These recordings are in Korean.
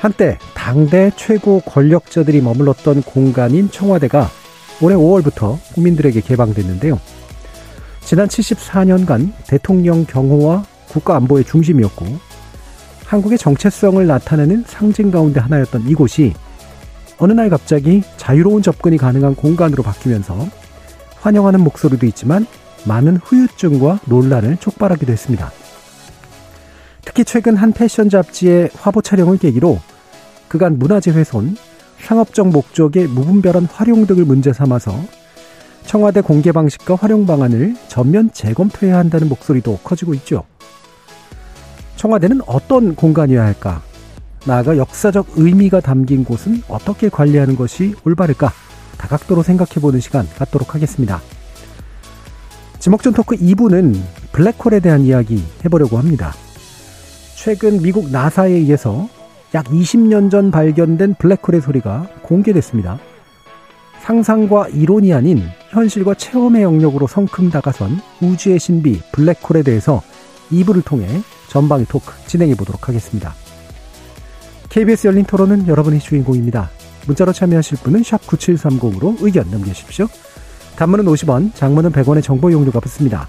한때 당대 최고 권력자들이 머물렀던 공간인 청와대가 올해 5월부터 국민들에게 개방됐는데요. 지난 74년간 대통령 경호와 국가 안보의 중심이었고 한국의 정체성을 나타내는 상징 가운데 하나였던 이곳이 어느 날 갑자기 자유로운 접근이 가능한 공간으로 바뀌면서 환영하는 목소리도 있지만 많은 후유증과 논란을 촉발하기도 했습니다. 특히 최근 한 패션 잡지의 화보 촬영을 계기로 그간 문화재 훼손, 상업적 목적의 무분별한 활용 등을 문제 삼아서 청와대 공개 방식과 활용 방안을 전면 재검토해야 한다는 목소리도 커지고 있죠. 청와대는 어떤 공간이어야 할까? 나아가 역사적 의미가 담긴 곳은 어떻게 관리하는 것이 올바를까? 다각도로 생각해보는 시간 갖도록 하겠습니다. 지목전 토크 2부는 블랙홀에 대한 이야기 해보려고 합니다. 최근 미국 나사에 의해서 약 20년 전 발견된 블랙홀의 소리가 공개됐습니다. 상상과 이론이 아닌 현실과 체험의 영역으로 성큼 다가선 우주의 신비 블랙홀에 대해서 2부를 통해 전방위 토크 진행해 보도록 하겠습니다. KBS 열린 토론은 여러분의 주인공입니다. 문자로 참여하실 분은 9730으로 의견 남겨주십시오. 단문은 50원, 장문은 100원의 정보 용료가 붙습니다.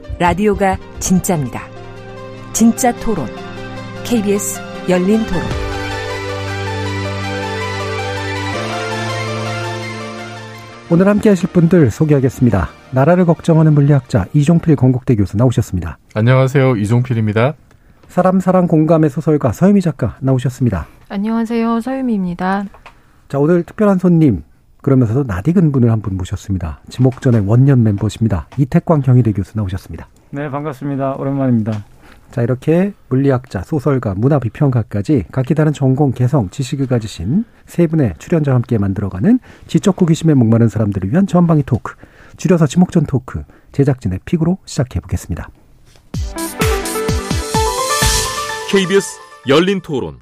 라디오가 진짜입니다. 진짜 토론, KBS 열린 토론. 오늘 함께 하실 분들 소개하겠습니다. 나라를 걱정하는 물리학자 이종필 건국대 교수 나오셨습니다. 안녕하세요. 이종필입니다. 사람 사랑 공감의 소설가 서유미 작가 나오셨습니다. 안녕하세요. 서유미입니다. 자, 오늘 특별한 손님 그러면서도 낯익은 분을 한 분 모셨습니다. 지목전의 원년 멤버십니다. 이태광 경희대 교수 나오셨습니다. 네, 반갑습니다. 오랜만입니다. 자, 이렇게 물리학자, 소설가, 문화비평가까지 각기 다른 전공, 개성, 지식을 가지신 세 분의 출연자와 함께 만들어가는 지적 호기심에 목마른 사람들을 위한 전방위 토크, 줄여서 지목전 토크, 제작진의 픽으로 시작해 보겠습니다. KBS 열린 토론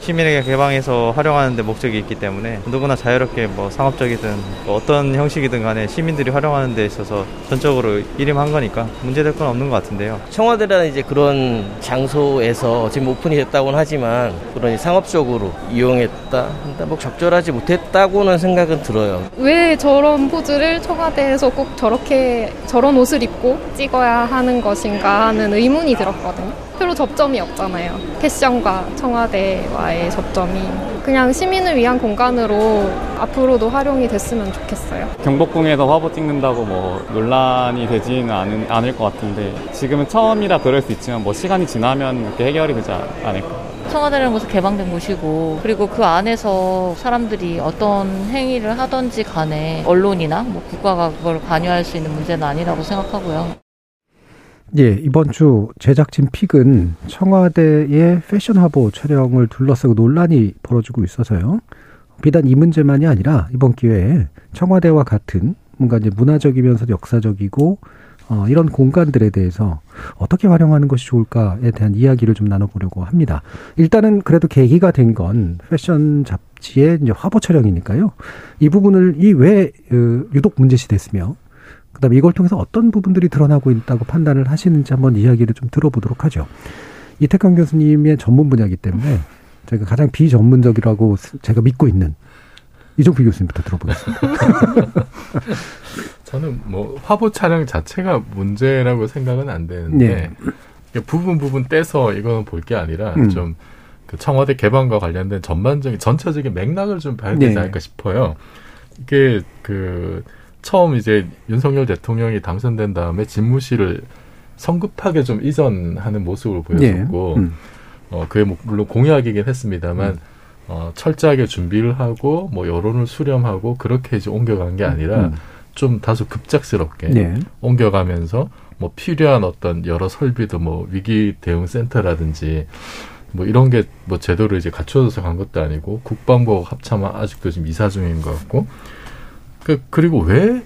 시민에게 개방해서 활용하는 데 목적이 있기 때문에 누구나 자유롭게 뭐 상업적이든 뭐 어떤 형식이든 간에 시민들이 활용하는 데 있어서 전적으로 일임한 거니까 문제될 건 없는 것 같은데요. 청와대라는 이제 그런 장소에서 지금 오픈이 됐다고는 하지만 그런 상업적으로 이용했다. 뭐 적절하지 못했다고는 생각은 들어요. 왜 저런 포즈를 청와대에서 꼭 저렇게 저런 옷을 입고 찍어야 하는 것인가 하는 의문이 들었거든요. 별로 접점이 없잖아요. 패션과 청와대와의 접점이. 그냥 시민을 위한 공간으로 앞으로도 활용이 됐으면 좋겠어요. 경복궁에서 화보 찍는다고 뭐 논란이 되지는 않은, 않을 것 같은데 지금은 처음이라 그럴 수 있지만 뭐 시간이 지나면 이렇게 해결이 되지 않을까. 청와대라는 곳은 개방된 곳이고 그리고 그 안에서 사람들이 어떤 행위를 하던지 간에 언론이나 뭐 국가가 그걸 관여할 수 있는 문제는 아니라고 생각하고요. 예, 이번 주 제작진 픽은 청와대의 패션 화보 촬영을 둘러싸고 논란이 벌어지고 있어서요. 비단 이 문제만이 아니라 이번 기회에 청와대와 같은 뭔가 이제 문화적이면서 역사적이고 어, 이런 공간들에 대해서 어떻게 활용하는 것이 좋을까에 대한 이야기를 좀 나눠보려고 합니다. 일단은 그래도 계기가 된 건 패션 잡지의 이제 화보 촬영이니까요. 이 부분을 이왜 어, 유독 문제시 됐으며 그다음에 이걸 통해서 어떤 부분들이 드러나고 있다고 판단을 하시는지 한번 이야기를 좀 들어보도록 하죠. 이태강 교수님의 전문 분야이기 때문에 제가 가장 비전문적이라고 제가 믿고 있는 이종필 교수님부터 들어보겠습니다. 저는 뭐 화보 촬영 자체가 문제라고 생각은 안 되는데 네. 부분 부분 떼서 이거는 볼 게 아니라 음. 좀그 청와대 개방과 관련된 전반적인 전체적인 맥락을 좀 봐야 되지 네. 않을까 싶어요. 이게 그 처음 이제 윤석열 대통령이 당선된 다음에 집무실을 성급하게 좀 이전하는 모습을 보였었고 예. 음. 어 그게 뭐 물론 공약이긴 했습니다만 어 철저하게 준비를 하고 뭐 여론을 수렴하고 그렇게 이제 옮겨간 게 아니라 음. 좀 다소 급작스럽게 네. 옮겨가면서 뭐 필요한 어떤 여러 설비도 뭐 위기 대응 센터라든지 뭐 이런 게 뭐 제대로 이제 갖춰져서 간 것도 아니고 국방부가 합참 아직도 지금 이사 중인 것 같고 그 그리고 왜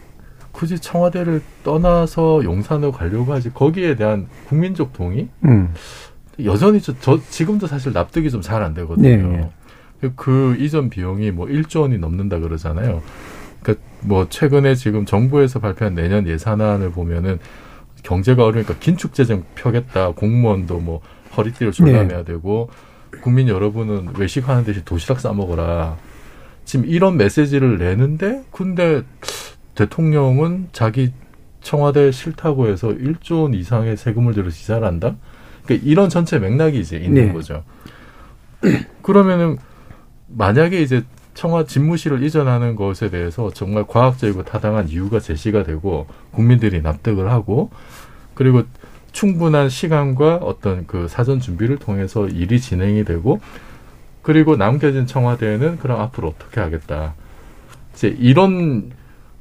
굳이 청와대를 떠나서 용산으로 가려고 하지 거기에 대한 국민적 동의 음. 여전히 저, 저 지금도 사실 납득이 좀 잘 안 되거든요. 네. 그- 그 이전 비용이 뭐 1조 원이 넘는다 그러잖아요. 그러니까 뭐 최근에 지금 정부에서 발표한 내년 예산안을 보면은 경제가 어려우니까 긴축 재정 펴겠다. 공무원도 뭐 허리띠를 졸라매야 되고 국민 여러분은 외식하는 대신 도시락 싸 먹어라. 지금 이런 메시지를 내는데 근데 대통령은 자기 청와대 싫다고 해서 1조 원 이상의 세금을 들여 시사를 한다? 그러니까 이런 전체 맥락이 이제 있는 네. 거죠. 그러면은 만약에 이제 청와 집무실을 이전하는 것에 대해서 정말 과학적이고 타당한 이유가 제시가 되고 국민들이 납득을 하고 그리고 충분한 시간과 어떤 그 사전 준비를 통해서 일이 진행이 되고 그리고 남겨진 청와대는 그럼 앞으로 어떻게 하겠다. 이제 이런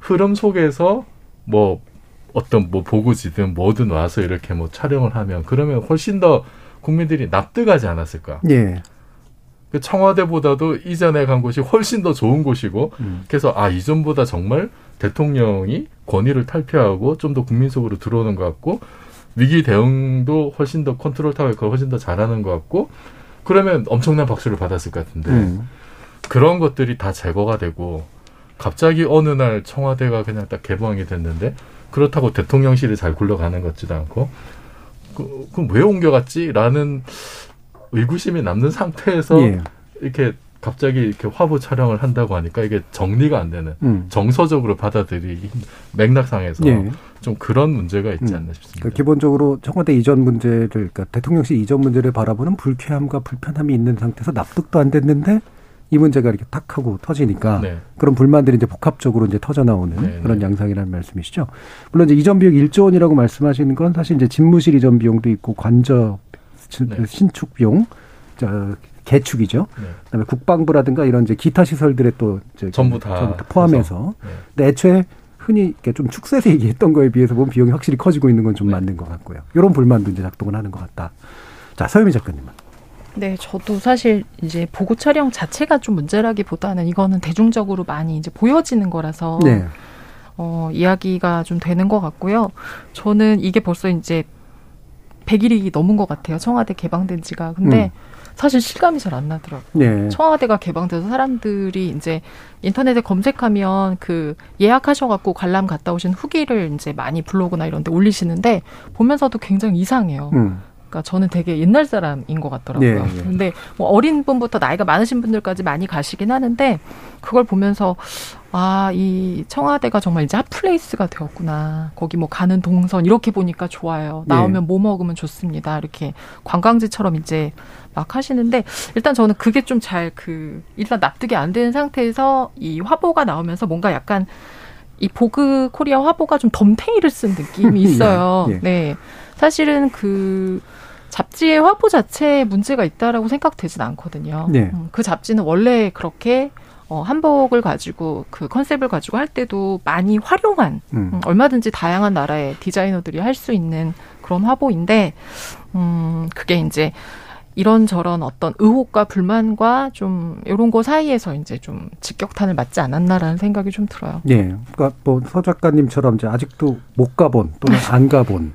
흐름 속에서 뭐 어떤 뭐 보고지든 뭐든 와서 이렇게 뭐 촬영을 하면 그러면 훨씬 더 국민들이 납득하지 않았을까. 예. 그 청와대보다도 이전에 간 곳이 훨씬 더 좋은 곳이고 음. 그래서 아 이전보다 정말 대통령이 권위를 탈피하고 좀 더 국민 속으로 들어오는 것 같고 위기 대응도 훨씬 더 컨트롤 타워에 훨씬 더 잘하는 것 같고 그러면 엄청난 박수를 받았을 것 같은데 음. 그런 것들이 다 제거가 되고 갑자기 어느 날 청와대가 그냥 딱 개방이 됐는데 그렇다고 대통령실이 잘 굴러가는 것 같지도 않고 그, 그럼 왜 옮겨갔지?라는 의구심이 남는 상태에서 예. 이렇게 갑자기 이렇게 화보 촬영을 한다고 하니까 이게 정리가 안 되는 음. 정서적으로 받아들이기 힘- 맥락상에서 예. 좀 그런 문제가 있지 음. 않나 싶습니다. 그러니까 기본적으로 청와대 이전 문제를, 그러니까 대통령실 이전 문제를 바라보는 불쾌함과 불편함이 있는 상태에서 납득도 안 됐는데 이 문제가 이렇게 탁 하고 터지니까 네. 그런 불만들이 이제 복합적으로 이제 터져 나오는 네, 그런 네. 양상이라는 말씀이시죠. 물론 이제 이전 비용 1조 원이라고 말씀하시는 건 사실 이제 집무실 이전 비용도 있고 관저 진- 네. 신축 비용, 저 개축이죠. 네. 그다음에 국방부라든가 이런 이제 기타 시설들에 또 이제 전부 다 포함해서. 해서. 네. 근데 애초에 흔히 이렇게 좀 축소해서 얘기했던 거에 비해서 보면 비용이 확실히 커지고 있는 건좀 네. 맞는 것 같고요. 이런 불만도 이제 작동을 하는 것 같다. 자, 서유미 작가님은. 네, 저도 사실 이제 보고 촬영 자체가 좀 문제라기보다는 이거는 대중적으로 많이 이제 보여지는 거라서 네. 어, 이야기가 좀 되는 것 같고요. 저는 이게 벌써 이제 100일이 넘은 것 같아요. 청와대 개방된 지가. 근데 사실 실감이 잘 안 나더라고요. 네. 청와대가 개방돼서 사람들이 이제 인터넷에 검색하면 그 예약하셔갖고 관람 갔다 오신 후기를 이제 많이 블로그나 이런 데 올리시는데 보면서도 굉장히 이상해요. 음. 그러니까 저는 되게 옛날 사람인 것 같더라고요. 네, 네. 근데 뭐 어린 분부터 나이가 많으신 분들까지 많이 가시긴 하는데 그걸 보면서 아, 이 청와대가 정말 이제 hot place가 되었구나. 거기 뭐 가는 동선 이렇게 보니까 좋아요. 나오면 네. 뭐 먹으면 좋습니다. 이렇게 관광지처럼 이제 막 하시는데 일단 저는 그게 좀 잘 그 일단 납득이 안 되는 상태에서 이 화보가 나오면서 뭔가 약간 이 보그 코리아 화보가 좀 덤탱이를 쓴 느낌이 있어요. 예, 예. 네. 사실은 그 잡지의 화보 자체에 문제가 있다라고 생각되진 않거든요. 네. 음, 그 잡지는 원래 그렇게 어, 한복을 가지고 그 컨셉을 가지고 할 때도 많이 활용한 음. 음, 얼마든지 다양한 나라의 디자이너들이 할 수 있는 그런 화보인데 음, 그게 이제 이런저런 어떤 의혹과 불만과 좀 이런 거 사이에서 이제 좀 직격탄을 맞지 않았나라는 생각이 좀 들어요. 예. 그러니까 뭐 서 작가님처럼 이제 아직도 못 가본 또는 안 가본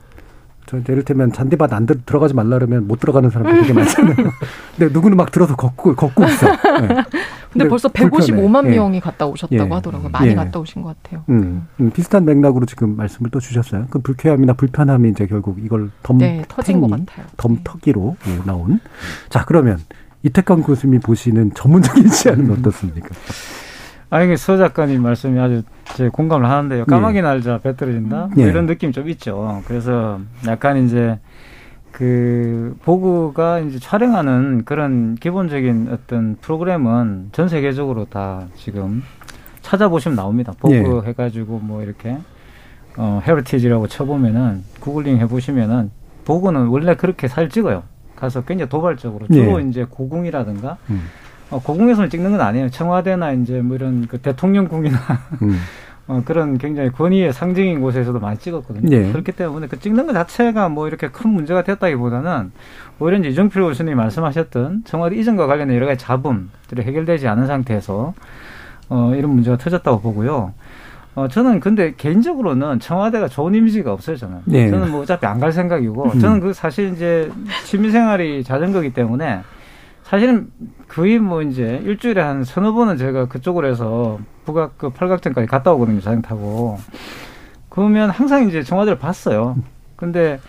저 예를 들면 잔디밭 안 들, 들어가지 말라 그러면 못 들어가는 사람들 되게 많잖아요. 근데 누구는 막 들어서 걷고 걷고 있어. 예. 근데 벌써 불편해. 155만 예. 명이 갔다 오셨다고 예. 하더라고요. 많이 예. 갔다 오신 것 같아요. 음, 음, 비슷한 맥락으로 지금 말씀을 또 주셨어요. 그 불쾌함이나 불편함이 이제 결국 이걸 덤 네, 터진 것 같아요. 덤터기로 예, 나온. 자, 그러면 이태강 교수님이 보시는 전문적인 시야는 어떻습니까? 아, 이게 서 작가님 말씀이 아주 제 공감을 하는데요. 까마귀 날자 배 떨어진다? 뭐 예. 이런 느낌이 좀 있죠. 그래서 약간 이제 그 보고가 이제 촬영하는 그런 기본적인 어떤 프로그램은 전 세계적으로 다 지금 찾아보시면 나옵니다. Vogue 예. 해가지고 뭐 이렇게 어 heritage라고 쳐보면은 구글링 해보시면은 Vogue는 원래 그렇게 사진 찍어요. 가서 굉장히 도발적으로 주로 예. 이제 고궁이라든가 음. 어, 고궁에서는 찍는 건 아니에요. 청와대나 이제 뭐 이런 그 대통령궁이나 음. 어, 그런 굉장히 권위의 상징인 곳에서도 많이 찍었거든요. 예. 그렇기 때문에 그 찍는 것 자체가 뭐 이렇게 큰 문제가 됐다기보다는 오히려 이제 이정필 교수님이 말씀하셨던 청와대 이전과 관련된 여러 가지 잡음들이 해결되지 않은 상태에서 어, 이런 문제가 터졌다고 보고요. 어, 저는 근데 개인적으로는 청와대가 좋은 이미지가 없어요, 저는. 네. 저는 뭐 어차피 안 갈 생각이고, 음. 저는 그 사실 이제 취미생활이 자전거기 때문에 사실은 거의 뭐 이제 일주일에 한 서너 번은 제가 그쪽으로 해서 북악 그 팔각정까지 갔다 오거든요, 자전거 타고. 그러면 항상 이제 청와대를 봤어요. 근데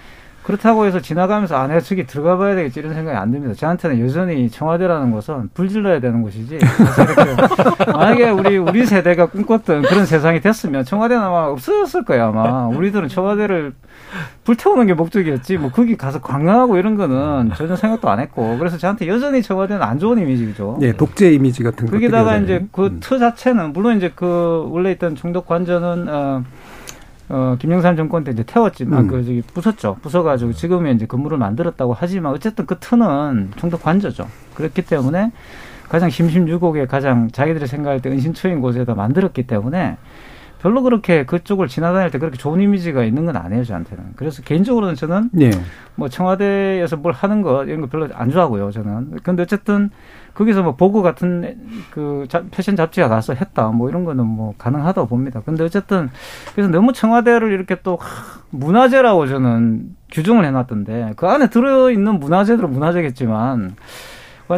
그렇다고 해서 지나가면서 아, 내가 저기 들어가 봐야 되겠지 이런 생각이 안 듭니다. 저한테는 여전히 청와대라는 곳은 불질러야 되는 곳이지. 만약에 우리, 우리 세대가 꿈꿨던 그런 세상이 됐으면 청와대는 아마 없어졌을 거예요, 아마. 우리들은 청와대를 불태우는 게 목적이었지. 뭐 거기 가서 관광하고 이런 거는 전혀 생각도 안 했고. 그래서 저한테 여전히 청와대는 안 좋은 이미지죠. 예, 독재 이미지 같은 거. 거기다가 이제 그터 자체는 물론 이제 그 원래 있던 총독 관저는 어, 어 김영삼 정권 때 이제 태웠지만 음. 그 저기 부쉈죠. 부숴가지고 지금은 이제 건물을 만들었다고 하지만 어쨌든 그 터는 총독 관저죠. 그렇기 때문에 가장 심심유곡에 가장 자기들이 생각할 때 은신처인 곳에다 만들었기 때문에 별로 그렇게 그쪽을 지나다닐 때 그렇게 좋은 이미지가 있는 건 아니에요 저한테는. 그래서 개인적으로는 저는 예. 뭐 청와대에서 뭘 하는 거 이런 거 별로 안 좋아하고요 저는. 근데 어쨌든 거기서 뭐 보고 같은 그 자- 패션 잡지가 가서 했다 뭐 이런 거는 뭐 가능하다고 봅니다. 근데 어쨌든 그래서 너무 청와대를 이렇게 또 하, 문화재라고 저는 규정을 해놨던데 그 안에 들어있는 문화재들은 문화재겠지만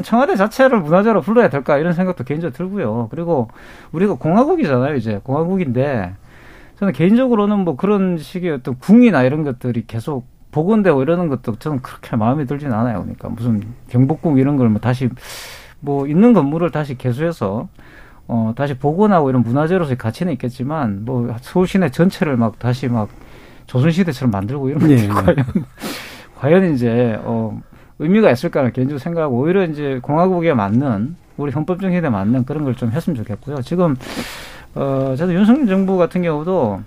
청와대 자체를 문화재로 불러야 될까 이런 생각도 개인적으로 들고요. 그리고 우리가 공화국이잖아요 이제 공화국인데 저는 개인적으로는 뭐 그런 식의 어떤 궁이나 이런 것들이 계속 복원되고 이러는 것도 저는 그렇게 마음에 들진 않아요. 그러니까 무슨 경복궁 이런 걸 뭐 다시 뭐 있는 건물을 다시 개수해서 어 다시 복원하고 이런 문화재로서의 가치는 있겠지만 뭐 서울 시내 전체를 막 다시 막 조선시대처럼 만들고 이런 것들이 예. 과연 과연 이제 어 의미가 있을까를 개인적으로 생각하고 오히려 이제 공화국에 맞는 우리 헌법적 시대에 맞는 그런 걸 좀 했으면 좋겠고요. 지금 어 저도 윤석열 정부 같은 경우도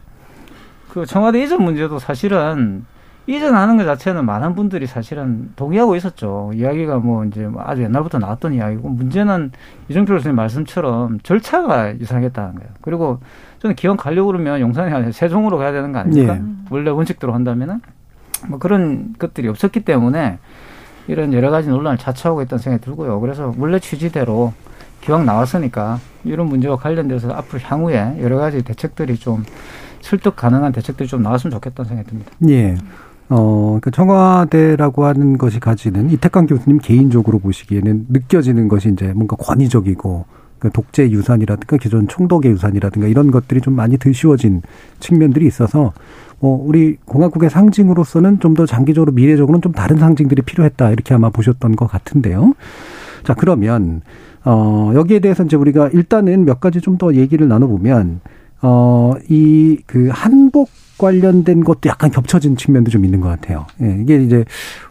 그 청와대 이전 문제도 사실은 이전하는 것 자체는 많은 분들이 사실은 동의하고 있었죠. 이야기가 뭐 이제 뭐 아주 옛날부터 나왔던 이야기고 문제는 이정표 교수님 말씀처럼 절차가 이상했다는 거예요. 그리고 저는 기왕 가려고 그러면 용산이 아니라 세종으로 가야 되는 거 아닙니까? 예. 원래 원칙대로 한다면은 뭐 그런 것들이 없었기 때문에 이런 여러 가지 논란을 자초하고 있다는 생각이 들고요. 그래서 원래 취지대로 기왕 나왔으니까 이런 문제와 관련돼서 앞으로 향후에 여러 가지 대책들이 좀 설득 가능한 대책들이 좀 나왔으면 좋겠다는 생각이 듭니다. 예. 어, 그 청와대라고 하는 것이 가지는 이태강 교수님 개인적으로 보시기에는 느껴지는 것이 이제 뭔가 권위적이고 그 독재 유산이라든가 기존 총독의 유산이라든가 이런 것들이 좀 많이 드시워진 측면들이 있어서 뭐 우리 공화국의 상징으로서는 좀 더 장기적으로 미래적으로는 좀 다른 상징들이 필요했다 이렇게 아마 보셨던 것 같은데요. 자 그러면 어 여기에 대해서 이제 우리가 일단은 몇 가지 좀 더 얘기를 나눠보면 어 이 그 한복 관련된 것도 약간 겹쳐진 측면도 좀 있는 것 같아요. 예, 이게 이제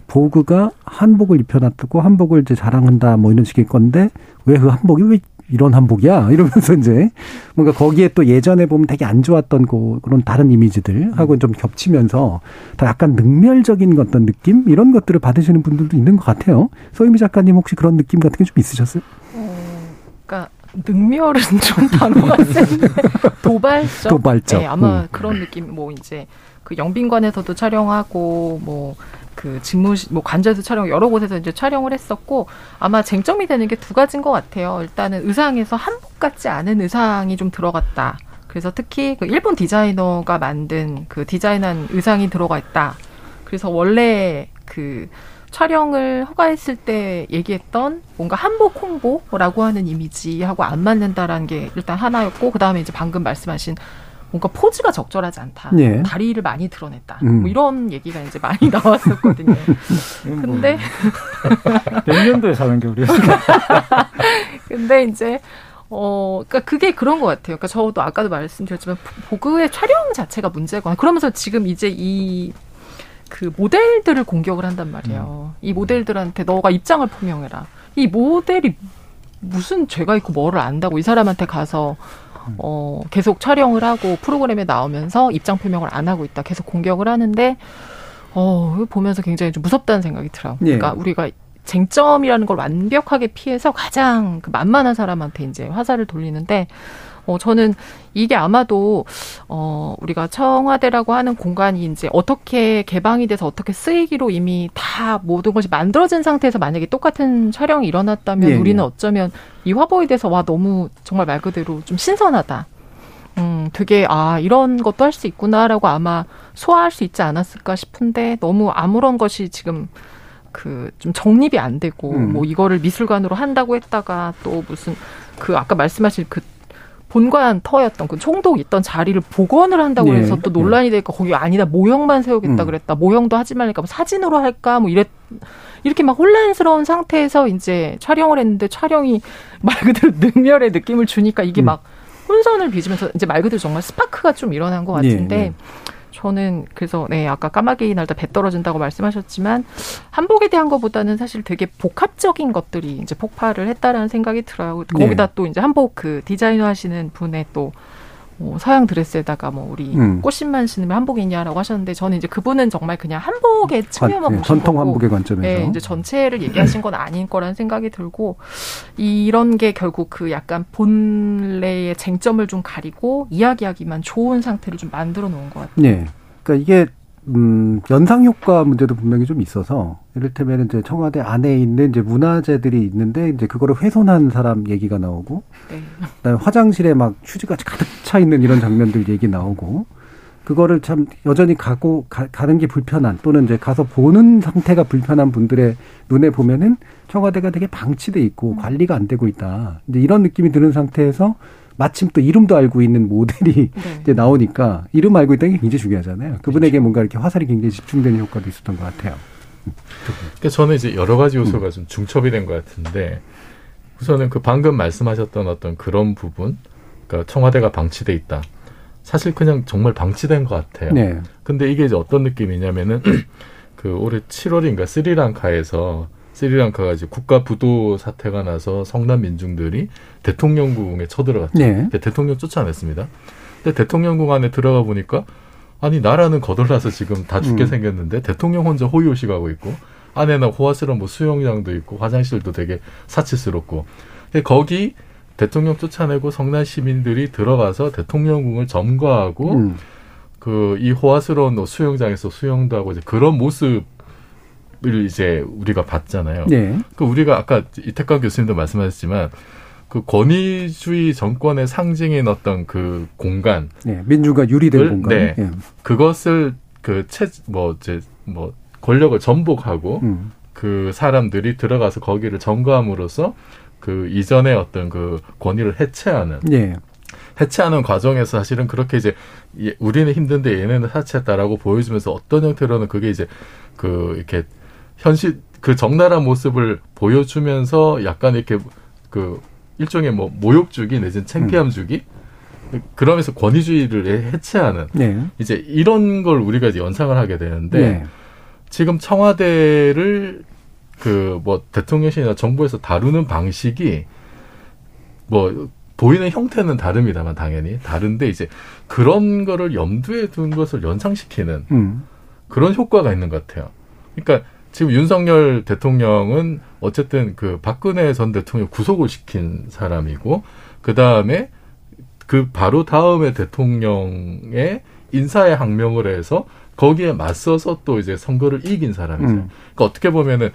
보그가 한복을 입혀놨고 한복을 이제 자랑한다 뭐 이런 식의 건데 왜 그 한복이 왜 이런 한복이야 이러면서 이제 뭔가 거기에 또 예전에 보면 되게 안 좋았던 그 그런 다른 이미지들하고 좀 겹치면서 더 약간 능멸적인 어떤 느낌 이런 것들을 받으시는 분들도 있는 것 같아요. 서유미 작가님 혹시 그런 느낌 같은 게 좀 있으셨어요? 그러니까 능멸은 좀 단어가 센데 도발적. 도발적. 네, 아마 음. 그런 느낌. 뭐 이제 그 영빈관에서도 촬영하고 뭐. 그 집무실 뭐 관저에서 촬영 여러 곳에서 이제 촬영을 했었고 아마 쟁점이 되는 게 두 가지인 것 같아요. 일단은 의상에서 한복 같지 않은 의상이 좀 들어갔다. 그래서 특히 그 일본 디자이너가 만든 그 디자인한 의상이 들어가 있다. 그래서 원래 그 촬영을 허가했을 때 얘기했던 뭔가 한복 홍보라고 하는 이미지하고 안 맞는다라는 게 일단 하나였고 그 다음에 이제 방금 말씀하신 뭔가 포즈가 적절하지 않다. 예. 다리를 많이 드러냈다. 음. 뭐 이런 얘기가 이제 많이 나왔었거든요. 근데 몇 년도에 사는 게 우리가 근데 이제 어, 그니까 그게 그런 것 같아요. 그니까 저도 아까도 말씀드렸지만 보그의 촬영 자체가 문제거나 그러면서 지금 이제 이 그 모델들을 공격을 한단 말이에요. 이 모델들한테 너가 입장을 표명해라. 이 모델이 무슨 죄가 있고 뭐를 안다고 이 사람한테 가서 어, 계속 촬영을 하고 프로그램에 나오면서 입장 표명을 안 하고 있다. 계속 공격을 하는데 어, 보면서 굉장히 좀 무섭다는 생각이 들어요. 예. 그러니까 우리가 쟁점이라는 걸 완벽하게 피해서 가장 그 만만한 사람한테 이제 화살을 돌리는데 어, 저는 이게 아마도, 어, 우리가 청와대라고 하는 공간이 이제 어떻게 개방이 돼서 어떻게 쓰이기로 이미 다 모든 것이 만들어진 상태에서 만약에 똑같은 촬영이 일어났다면 예, 우리는 예. 어쩌면 이 화보에 대해서 와, 너무 정말 말 그대로 좀 신선하다. 음, 되게, 아, 이런 것도 할 수 있구나라고 아마 소화할 수 있지 않았을까 싶은데 너무 아무런 것이 지금 그 좀 정립이 안 되고 음. 뭐 이거를 미술관으로 한다고 했다가 또 무슨 그 아까 말씀하신 그 본관 터였던 그 총독 있던 자리를 복원을 한다고 예. 해서 또 논란이 되니까 거기 아니다 모형만 세우겠다 음. 그랬다 모형도 하지 말니까 뭐 사진으로 할까 뭐 이랬 이렇게 막 혼란스러운 상태에서 이제 촬영을 했는데 촬영이 말 그대로 능멸의 느낌을 주니까 이게 음. 막 혼선을 빚으면서 이제 말 그대로 정말 스파크가 좀 일어난 것 같은데 예, 예. 저는 그래서 네 아까 까마귀 날다 배 떨어진다고 말씀하셨지만 한복에 대한 것보다는 사실 되게 복합적인 것들이 이제 폭발을 했다라는 생각이 들어요. 네. 거기다 또 이제 한복 그 디자이너 하시는 분의 또 뭐 서양 드레스에다가 뭐 우리 음. 꽃신만 신으면 한복이냐라고 하셨는데 저는 이제 그분은 정말 그냥 한복의 측면만 보신 전통 한복의 관점에서. 네, 이제 전체를 얘기하신 건 아닌 거라는 생각이 들고 이런 게 결국 그 약간 본래의 쟁점을 좀 가리고 이야기하기만 좋은 상태를 좀 만들어 놓은 것 같아요. 예. 그러니까 이게 음, 연상 효과 문제도 분명히 좀 있어서 이를테면 이제 청와대 안에 있는 이제 문화재들이 있는데 이제 그거를 훼손한 사람 얘기가 나오고 네. 그다음에 화장실에 막 휴지가 가득 차 있는 이런 장면들 얘기 나오고 그거를 참 여전히 가고 가, 가는 게 불편한 또는 이제 가서 보는 상태가 불편한 분들의 눈에 보면은 청와대가 되게 방치돼 있고 관리가 안 되고 있다. 이제 이런 느낌이 드는 상태에서 마침 또 이름도 알고 있는 모델이 이제 나오니까 이름 알고 있다는 게 굉장히 중요하잖아요. 그분에게 뭔가 이렇게 화살이 굉장히 집중되는 효과도 있었던 것 같아요. 그러니까 저는 이제 여러 가지 요소가 좀 중첩이 된 것 같은데 우선은 그 방금 말씀하셨던 어떤 그런 부분, 그러니까 청와대가 방치돼 있다. 사실 그냥 정말 방치된 것 같아요. 네. 근데 이게 이제 어떤 느낌이냐면은 그 올해 7월인가 스리랑카에서 스리랑카가 이제 국가 부도 사태가 나서 성남 민중들이 대통령궁에 쳐들어갔죠. 네. 대통령 쫓아냈습니다. 근데 대통령궁 안에 들어가 보니까 아니 나라는 거덜나서 지금 다 죽게 음. 생겼는데 대통령 혼자 호요식하고 있고 안에는 호화스러운 뭐 수영장도 있고 화장실도 되게 사치스럽고 거기 대통령 쫓아내고 성남 시민들이 들어가서 대통령궁을 점거하고 음. 그이 호화스러운 뭐 수영장에서 수영도 하고 이제 그런 모습 을 이제 우리가 봤잖아요. 네. 그 우리가 아까 이태강 교수님도 말씀하셨지만 그 권위주의 정권의 상징인 어떤 그 공간 네. 민주가 유리된 을- 공간. 네. 예. 그것을 그체뭐 이제 뭐 권력을 전복하고 음. 그 사람들이 들어가서 거기를 점거함으로써 그 이전의 어떤 그 권위를 해체하는 예. 해체하는 과정에서 사실은 그렇게 이제 예, 우리는 힘든데 얘네는 사치했다라고 보여주면서 어떤 형태로는 그게 이제 그 이렇게 현실 그 적나라한 모습을 보여주면서 약간 이렇게 그 일종의 뭐 모욕 주기 내지는 창피함 주기 그러면서 권위주의를 해체하는 네. 이제 이런 걸 우리가 이제 연상을 하게 되는데 네. 지금 청와대를 그 뭐 대통령실이나 정부에서 다루는 방식이 뭐 보이는 형태는 다릅니다만 당연히 다른데 이제 그런 거를 염두에 둔 것을 연상시키는 음. 그런 효과가 있는 것 같아요. 그러니까 지금 윤석열 대통령은 어쨌든 그 박근혜 전 대통령 구속을 시킨 사람이고 그 다음에 그 바로 다음에 대통령의 인사에 항명을 해서 거기에 맞서서 또 이제 선거를 이긴 사람이죠. 음. 그러니까 어떻게 보면은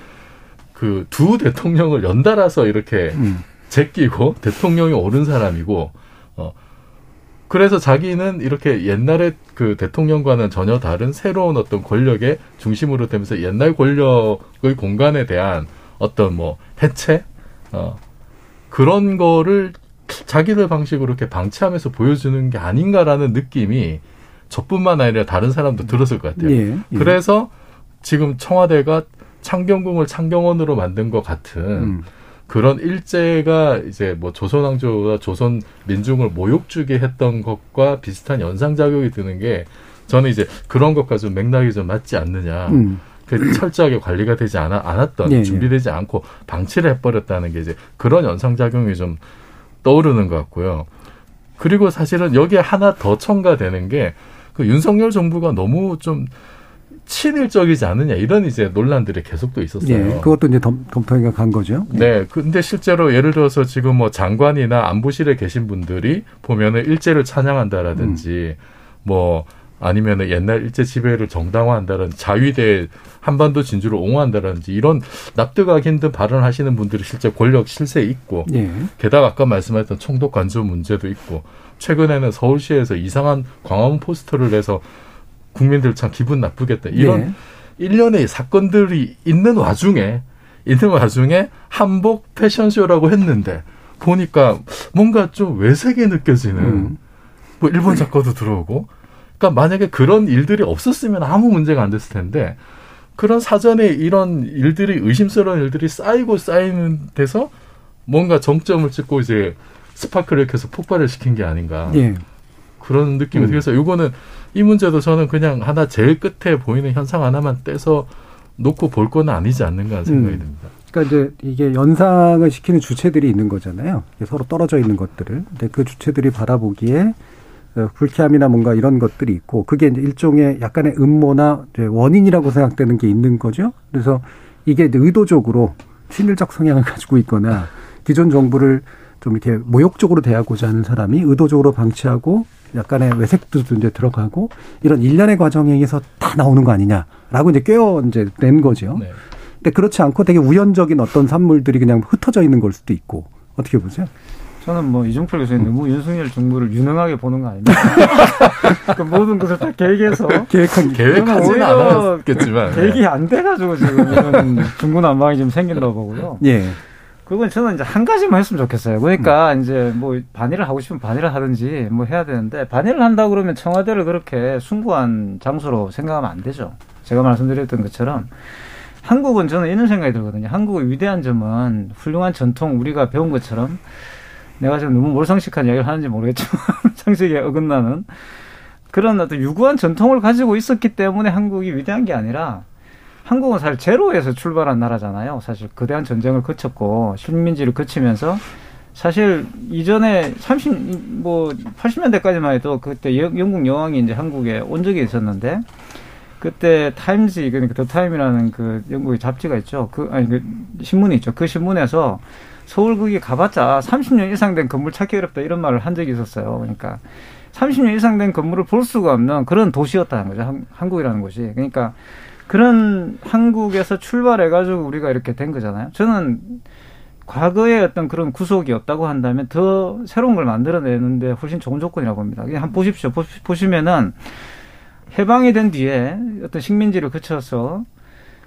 그 두 대통령을 연달아서 이렇게 음. 제끼고 대통령이 오른 사람이고 어 그래서 자기는 이렇게 옛날에 그 대통령과는 전혀 다른 새로운 어떤 권력의 중심으로 되면서 옛날 권력의 공간에 대한 어떤 뭐 해체 어 그런 거를 자기들 방식으로 이렇게 방치하면서 보여주는 게 아닌가라는 느낌이 저뿐만 아니라 다른 사람도 들었을 것 같아요. 예, 예. 그래서 지금 청와대가 창경궁을 창경원으로 만든 것 같은 음. 그런 일제가 이제 뭐 조선 왕조가 조선 민중을 모욕주게 했던 것과 비슷한 연상 작용이 드는 게 저는 이제 그런 것과 좀 맥락이 좀 맞지 않느냐. 음. 그 철저하게 관리가 되지 않아, 않았던, 예, 예. 준비되지 않고 방치를 해버렸다는 게 이제 그런 연상 작용이 좀 떠오르는 것 같고요. 그리고 사실은 여기에 하나 더 첨가되는 게 그 윤석열 정부가 너무 좀 친일적이지 않느냐 이런 이제 논란들이 계속 또 있었어요. 예, 그것도 이제 덤, 덤터기가 간 거죠. 네. 근데 실제로 예를 들어서 지금 뭐 장관이나 안보실에 계신 분들이 보면은 일제를 찬양한다라든지 뭐 아니면은 옛날 일제 지배를 정당화한다는 자위대 한반도 진주를 옹호한다라든지 이런 납득하기 힘든 발언을 하시는 분들이 실제 권력 실세에 있고 예. 게다가 아까 말씀하셨던 총독 관저 문제도 있고 최근에는 서울시에서 이상한 광화문 포스터를 내서 국민들 참 기분 나쁘겠다 이런 네. 일련의 사건들이 있는 와중에 있는 와중에 한복 패션쇼라고 했는데 보니까 뭔가 좀 외색이 느껴지는 음. 뭐 일본 작가도 들어오고 그러니까 만약에 그런 일들이 없었으면 아무 문제가 안 됐을 텐데 그런 사전에 이런 일들이 의심스러운 일들이 쌓이고 쌓이는 데서 뭔가 정점을 찍고 이제 스파크를 켜서 폭발을 시킨 게 아닌가 예. 그런 느낌이 음. 그래서 이거는 이 문제도 저는 그냥 하나 제일 끝에 보이는 현상 하나만 떼서 놓고 볼 건 아니지 않는가 생각이 음. 듭니다. 그러니까 이제 이게 연상을 시키는 주체들이 있는 거잖아요. 서로 떨어져 있는 것들을. 근데 그 주체들이 바라보기에 어, 불쾌함이나 뭔가 이런 것들이 있고 그게 이제 일종의 약간의 음모나 원인이라고 생각되는 게 있는 거죠. 그래서 이게 의도적으로 친일적 성향을 가지고 있거나 기존 정부를 좀 이렇게 모욕적으로 대하고자 하는 사람이 의도적으로 방치하고 약간의 외색도 이제 들어가고 이런 일련의 과정에 의해서 다 나오는 거 아니냐라고 이제 꿰어 이제 낸 거죠. 네. 근데 그렇지 않고 되게 우연적인 어떤 산물들이 그냥 흩어져 있는 걸 수도 있고 어떻게 보세요? 저는 뭐 이종필 교수님 너무 윤석열 정부를 유능하게 보는 거 아닙니까? 그 모든 것을 다 계획해서 계획한 계획하지는 않았겠지만 계획이 안 돼가지고 지금 이런 중구난방이 지금 생긴다고 보고요. 예. 그건 저는 이제 한 가지만 했으면 좋겠어요. 그러니까 이제 뭐 반일을 하고 싶으면 반일을 하든지 뭐 해야 되는데 반일을 한다 그러면 청와대를 그렇게 숭고한 장소로 생각하면 안 되죠. 제가 말씀드렸던 것처럼 한국은 저는 이런 생각이 들거든요. 한국의 위대한 점은 훌륭한 전통 우리가 배운 것처럼 내가 지금 너무 몰상식한 이야기를 하는지 모르겠지만 상식에 어긋나는 그런 어떤 유구한 전통을 가지고 있었기 때문에 한국이 위대한 게 아니라 한국은 사실 제로에서 출발한 나라잖아요. 사실 거대한 전쟁을 거쳤고 식민지를 거치면서 사실 이전에 30, 뭐 80년대까지만 해도 그때 여- 영국 여왕이 이제 한국에 온 적이 있었는데 그때 Times 그러니까 The Time이라는 그 영국의 잡지가 있죠. 그 아니 그 신문이 있죠. 그 신문에서 서울 거기 가봤자 30년 이상 된 건물 찾기 어렵다 이런 말을 한 적이 있었어요. 그러니까 30년 이상 된 건물을 볼 수가 없는 그런 도시였다는 거죠. 한, 한국이라는 곳이. 그러니까 그런 한국에서 출발해가지고 우리가 이렇게 된 거잖아요. 저는 과거에 어떤 그런 구속이 없다고 한다면 더 새로운 걸 만들어내는데 훨씬 좋은 조건이라고 봅니다. 그냥 한번 보십시오. 보- 보시 면은 해방이 된 뒤에 어떤 식민지를 거쳐서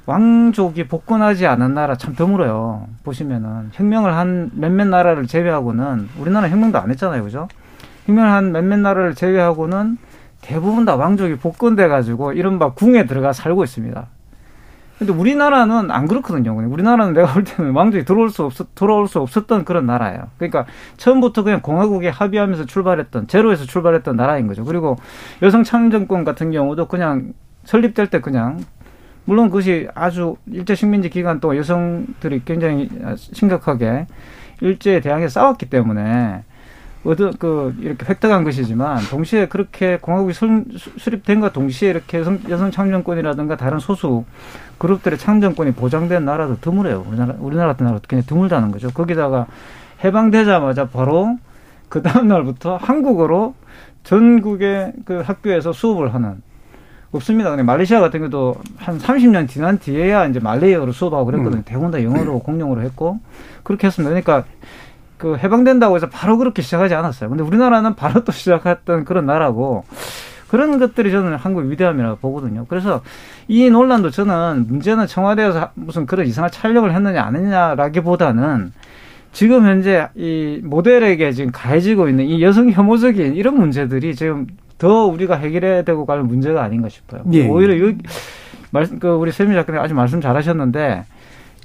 왕족이 복권하지 않은 나라 참 드물어요. 보시면은 혁명을 한 몇몇 나라를 제외하고는 우리나라 혁명도 안 했잖아요, 그죠? 혁명을 한 몇몇 나라를 제외하고는 대부분 다 왕족이 복권돼 가지고 이른바 궁에 들어가 살고 있습니다. 근데 우리나라는 안 그렇거든요. 우리나라는 내가 볼 때는 왕족이 들어올 수 없었, 돌아올 수 없었던 그런 나라예요. 그러니까 처음부터 그냥 공화국에 합의하면서 출발했던, 제로에서 출발했던 나라인 거죠. 그리고 여성 참정권 같은 경우도 그냥 설립될 때 그냥 물론 그것이 아주 일제 식민지 기간 동안 여성들이 굉장히 심각하게 일제에 대항해서 싸웠기 때문에 얻어 그 이렇게 획득한 것이지만 동시에 그렇게 공화국이 수- 수립된과 동시에 이렇게 여성, 참정권이라든가 다른 소수 그룹들의 참정권이 보장된 나라도 드물어요. 우리나라 우리나라 같은 나라도 굉장히 드물다는 거죠. 거기다가 해방되자마자 바로 그 다음 날부터 한국어로 전국의 그 학교에서 수업을 하는 없습니다. 그냥 말레이시아 같은 경우도 한 30년 지난 뒤에야 이제 말레이어로 수업하고 그랬거든요. 대부분 다 영어로 공용으로 했고 그렇게 했습니다. 그러니까 그 해방된다고 해서 바로 그렇게 시작하지 않았어요. 근데 우리나라는 바로 또 시작했던 그런 나라고 그런 것들이 저는 한국의 위대함이라고 보거든요. 그래서 이 논란도 저는 문제는 청와대에서 무슨 그런 이상한 촬영을 했느냐 안 했냐라기보다는 지금 현재 이 모델에게 지금 가해지고 있는 이 여성 혐오적인 이런 문제들이 지금 더 우리가 해결해야 되고 가는 문제가 아닌가 싶어요. 예. 오히려 여기 말씀 그 우리 세미 작가님 아주 말씀 잘하셨는데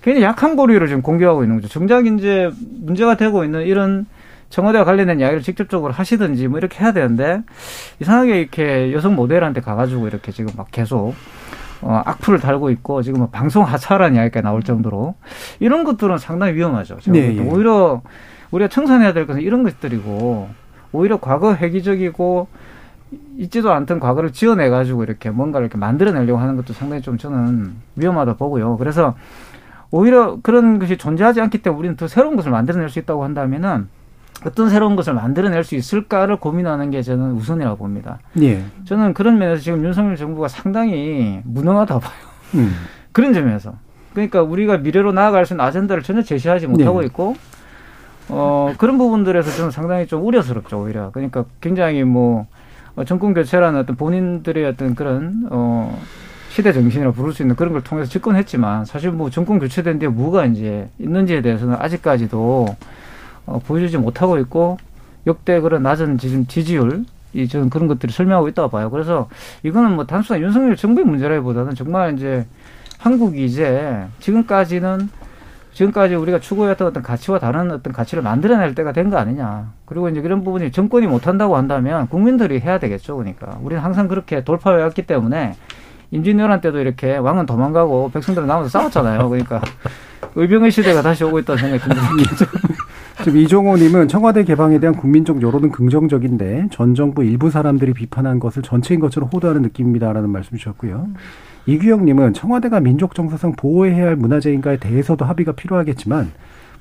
굉장히 약한 고리를 지금 공격하고 있는 거죠. 정작 이제 문제가 되고 있는 이런 청와대와 관련된 이야기를 직접적으로 하시든지 뭐 이렇게 해야 되는데 이상하게 이렇게 여성 모델한테 가가지고 이렇게 지금 막 계속 어, 악플을 달고 있고 지금 뭐 방송 하차라는 이야기가 나올 정도로 이런 것들은 상당히 위험하죠. 네. 예. 오히려 우리가 청산해야 될 것은 이런 것들이고 오히려 과거 회기적이고 있지도 않던 과거를 지어내 가지고 이렇게 뭔가를 이렇게 만들어내려고 하는 것도 상당히 좀 저는 위험하다 보고요. 그래서 오히려 그런 것이 존재하지 않기 때문에 우리는 더 새로운 것을 만들어낼 수 있다고 한다면은 어떤 새로운 것을 만들어낼 수 있을까를 고민하는 게 저는 우선이라고 봅니다. 예. 저는 그런 면에서 지금 윤석열 정부가 상당히 무능하다 봐요. 음. 그런 점에서. 그러니까 우리가 미래로 나아갈 수 있는 아젠다를 전혀 제시하지 못하고 네. 있고, 어, 그런 부분들에서 저는 상당히 좀 우려스럽죠, 오히려. 그러니까 굉장히 뭐, 어, 정권 교체라는 어떤 본인들의 어떤 그런, 어, 시대 정신이라 부를 수 있는 그런 걸 통해서 집권했지만, 사실 뭐 정권 교체된 뒤에 뭐가 이제 있는지에 대해서는 아직까지도, 어, 보여주지 못하고 있고, 역대 그런 낮은 지금 지지율, 이 저는 그런 것들이 설명하고 있다고 봐요. 그래서 이거는 뭐 단순한 윤석열 정부의 문제라기보다는 정말 이제 한국이 이제 지금까지는 지금까지 우리가 추구했던 어떤 가치와 다른 어떤 가치를 만들어낼 때가 된 거 아니냐. 그리고 이제 그런 부분이 정권이 못한다고 한다면 국민들이 해야 되겠죠. 그러니까 우리는 항상 그렇게 돌파해왔기 때문에 임진왜란 때도 이렇게 왕은 도망가고 백성들은 남아서 싸웠잖아요. 그러니까 의병의 시대가 다시 오고 있다는 생각이 듭니다. 지금 이종호님은 청와대 개방에 대한 국민적 여론은 긍정적인데 전 정부 일부 사람들이 비판한 것을 전체인 것처럼 호도하는 느낌입니다라는 말씀 주셨고요. 이규영님은 청와대가 민족 정서상 보호해야 할 문화재인가에 대해서도 합의가 필요하겠지만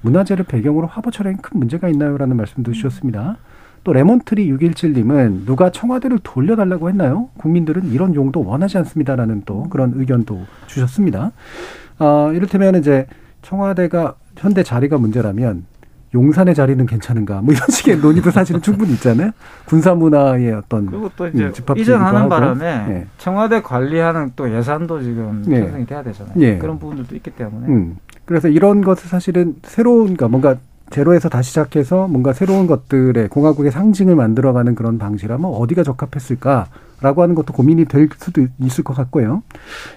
문화재를 배경으로 화보 촬영에 큰 문제가 있나요라는 말씀도 주셨습니다. 또 레몬트리 617님은 누가 청와대를 돌려달라고 했나요? 국민들은 이런 용도 원하지 않습니다라는 또 그런 의견도 주셨습니다. 어, 이를테면 이제 청와대가 현대 자리가 문제라면 용산의 자리는 괜찮은가? 뭐 이런 식의 논의도 사실은 충분히 있잖아요. 군사 문화의 어떤 그리고 또 이제 음, 집합 이전하는. 바람에 예. 청와대 관리하는 또 예산도 지금 예. 편성이 돼야 되잖아요. 예. 그런 부분들도 있기 때문에 음. 그래서 이런 것을 사실은 새로운, 그러니까 뭔가 제로에서 다시 시작해서 뭔가 새로운 것들의 공화국의 상징을 만들어가는 그런 방식이라면 어디가 적합했을까라고 하는 것도 고민이 될 수도 있을 것 같고요.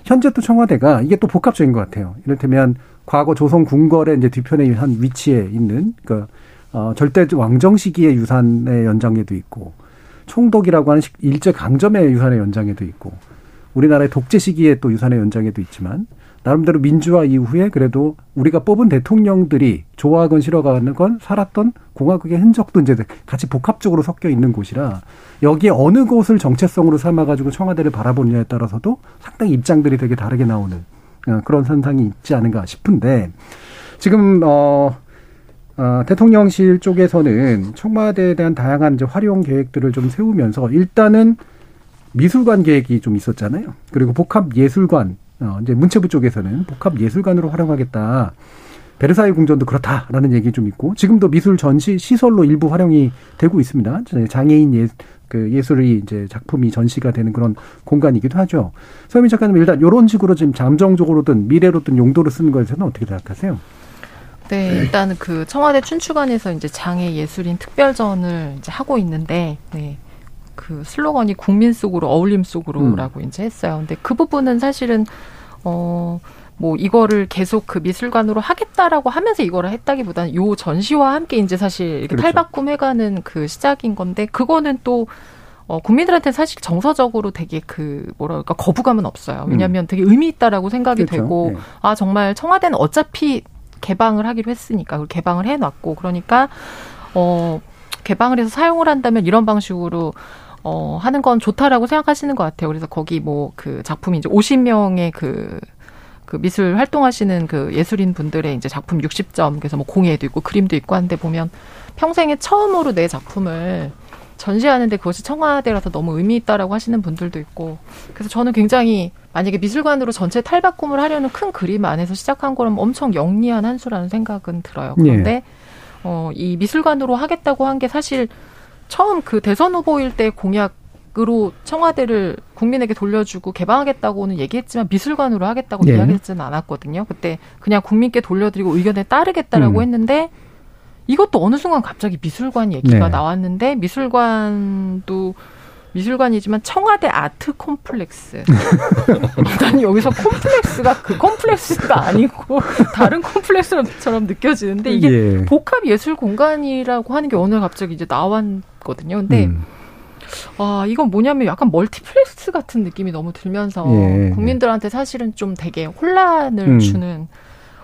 현재 또 청와대가 이게 또 복합적인 것 같아요. 이를테면 과거 조선 궁궐의 이제 뒤편에 한 위치에 있는 그 어, 절대 왕정 시기의 유산의 연장에도 있고 총독이라고 하는 식- 일제 강점의 유산의 연장에도 있고 우리나라의 독재 시기의 또 유산의 연장에도 있지만 나름대로 민주화 이후에 그래도 우리가 뽑은 대통령들이 좋아하건 싫어하건 건 살았던 공화국의 흔적도 이제 같이 복합적으로 섞여 있는 곳이라 여기에 어느 곳을 정체성으로 삼아가지고 청와대를 바라보느냐에 따라서도 상당히 입장들이 되게 다르게 나오는 어, 그런 현상이 있지 않은가 싶은데 지금 어, 어, 대통령실 쪽에서는 청와대에 대한 다양한 이제 활용 계획들을 좀 세우면서 일단은 미술관 계획이 좀 있었잖아요. 그리고 복합 예술관, 어, 이제 문체부 쪽에서는 복합 예술관으로 활용하겠다. 베르사유 궁전도 그렇다라는 얘기 좀 있고 지금도 미술 전시 시설로 일부 활용이 되고 있습니다. 장애인 예, 그 예술이 이제 작품이 전시가 되는 그런 공간이기도 하죠. 서민 작가님 일단 이런 식으로 지금 잠정적으로든 미래로든 용도를 쓰는 것에 대해서는 어떻게 생각하세요? 네, 일단 그 청와대 춘추관에서 이제 장애 예술인 특별전을 이제 하고 있는데, 네. 그 슬로건이 국민 속으로 어울림 속으로라고 음. 이제 했어요. 근데 그 부분은 사실은 어. 뭐 이거를 계속 그 미술관으로 하겠다라고 하면서 이거를 했다기보다는 요 전시와 함께 이제 사실 그렇죠. 탈바꿈해가는 그 시작인 건데 그거는 또 어, 국민들한테 사실 정서적으로 되게 그 뭐랄까 거부감은 없어요. 왜냐하면 되게 의미 있다라고 생각이 그렇죠. 되고 네. 아 정말 청와대는 어차피 개방을 하기로 했으니까 그걸 개방을 해놨고 그러니까 어 개방을 해서 사용을 한다면 이런 방식으로 어 하는 건 좋다라고 생각하시는 것 같아요. 그래서 거기 뭐 그 작품이 이제 50명의 그 그 미술 활동하시는 그 예술인 분들의 이제 작품 60점 그래서 뭐 공예도 있고 그림도 있고 하는데 보면 평생에 처음으로 내 작품을 전시하는데 그것이 청와대라서 너무 의미 있다라고 하시는 분들도 있고 그래서 저는 굉장히 만약에 미술관으로 전체 탈바꿈을 하려는 큰 그림 안에서 시작한 거라면 엄청 영리한 한 수라는 생각은 들어요. 그런데 예. 어, 이 미술관으로 하겠다고 한 게 사실 처음 그 대선 후보일 때 공약 으로 청와대를 국민에게 돌려주고 개방하겠다고는 얘기했지만 미술관으로 하겠다고 예. 이야기하지는 않았거든요. 그때 그냥 국민께 돌려드리고 의견에 따르겠다라고 음. 했는데 이것도 어느 순간 갑자기 미술관 얘기가 네. 나왔는데 미술관도 미술관이지만 청와대 art complex. 난 여기서 콤플렉스가 그 콤플렉스가 아니고 다른 콤플렉스처럼 느껴지는데 이게 예. 복합 예술 공간이라고 하는 게 오늘 갑자기 이제 나왔거든요. 근데 음. 아, 이건 뭐냐면 약간 멀티플렉스 같은 느낌이 너무 들면서 예. 국민들한테 사실은 좀 되게 혼란을 음. 주는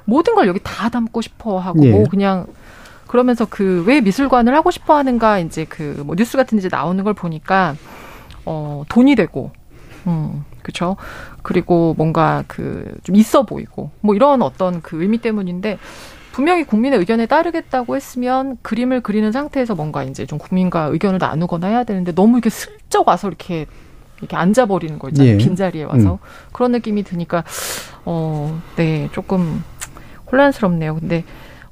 모든 걸 여기 다 담고 싶어 하고 예. 뭐 그냥 그러면서 그 왜 미술관을 하고 싶어 하는가 이제 그 뭐 뉴스 같은 데 이제 나오는 걸 보니까 어 돈이 되고 음 그렇죠. 그리고 뭔가 그 좀 있어 보이고 뭐 이런 어떤 그 의미 때문인데 분명히 국민의 의견에 따르겠다고 했으면 그림을 그리는 상태에서 뭔가 이제 좀 국민과 의견을 나누거나 해야 되는데 너무 이렇게 슬쩍 와서 이렇게 이렇게 앉아버리는 거 있잖아요. 예. 빈 자리에 와서. 음. 그런 느낌이 드니까, 어, 네, 조금 혼란스럽네요. 근데,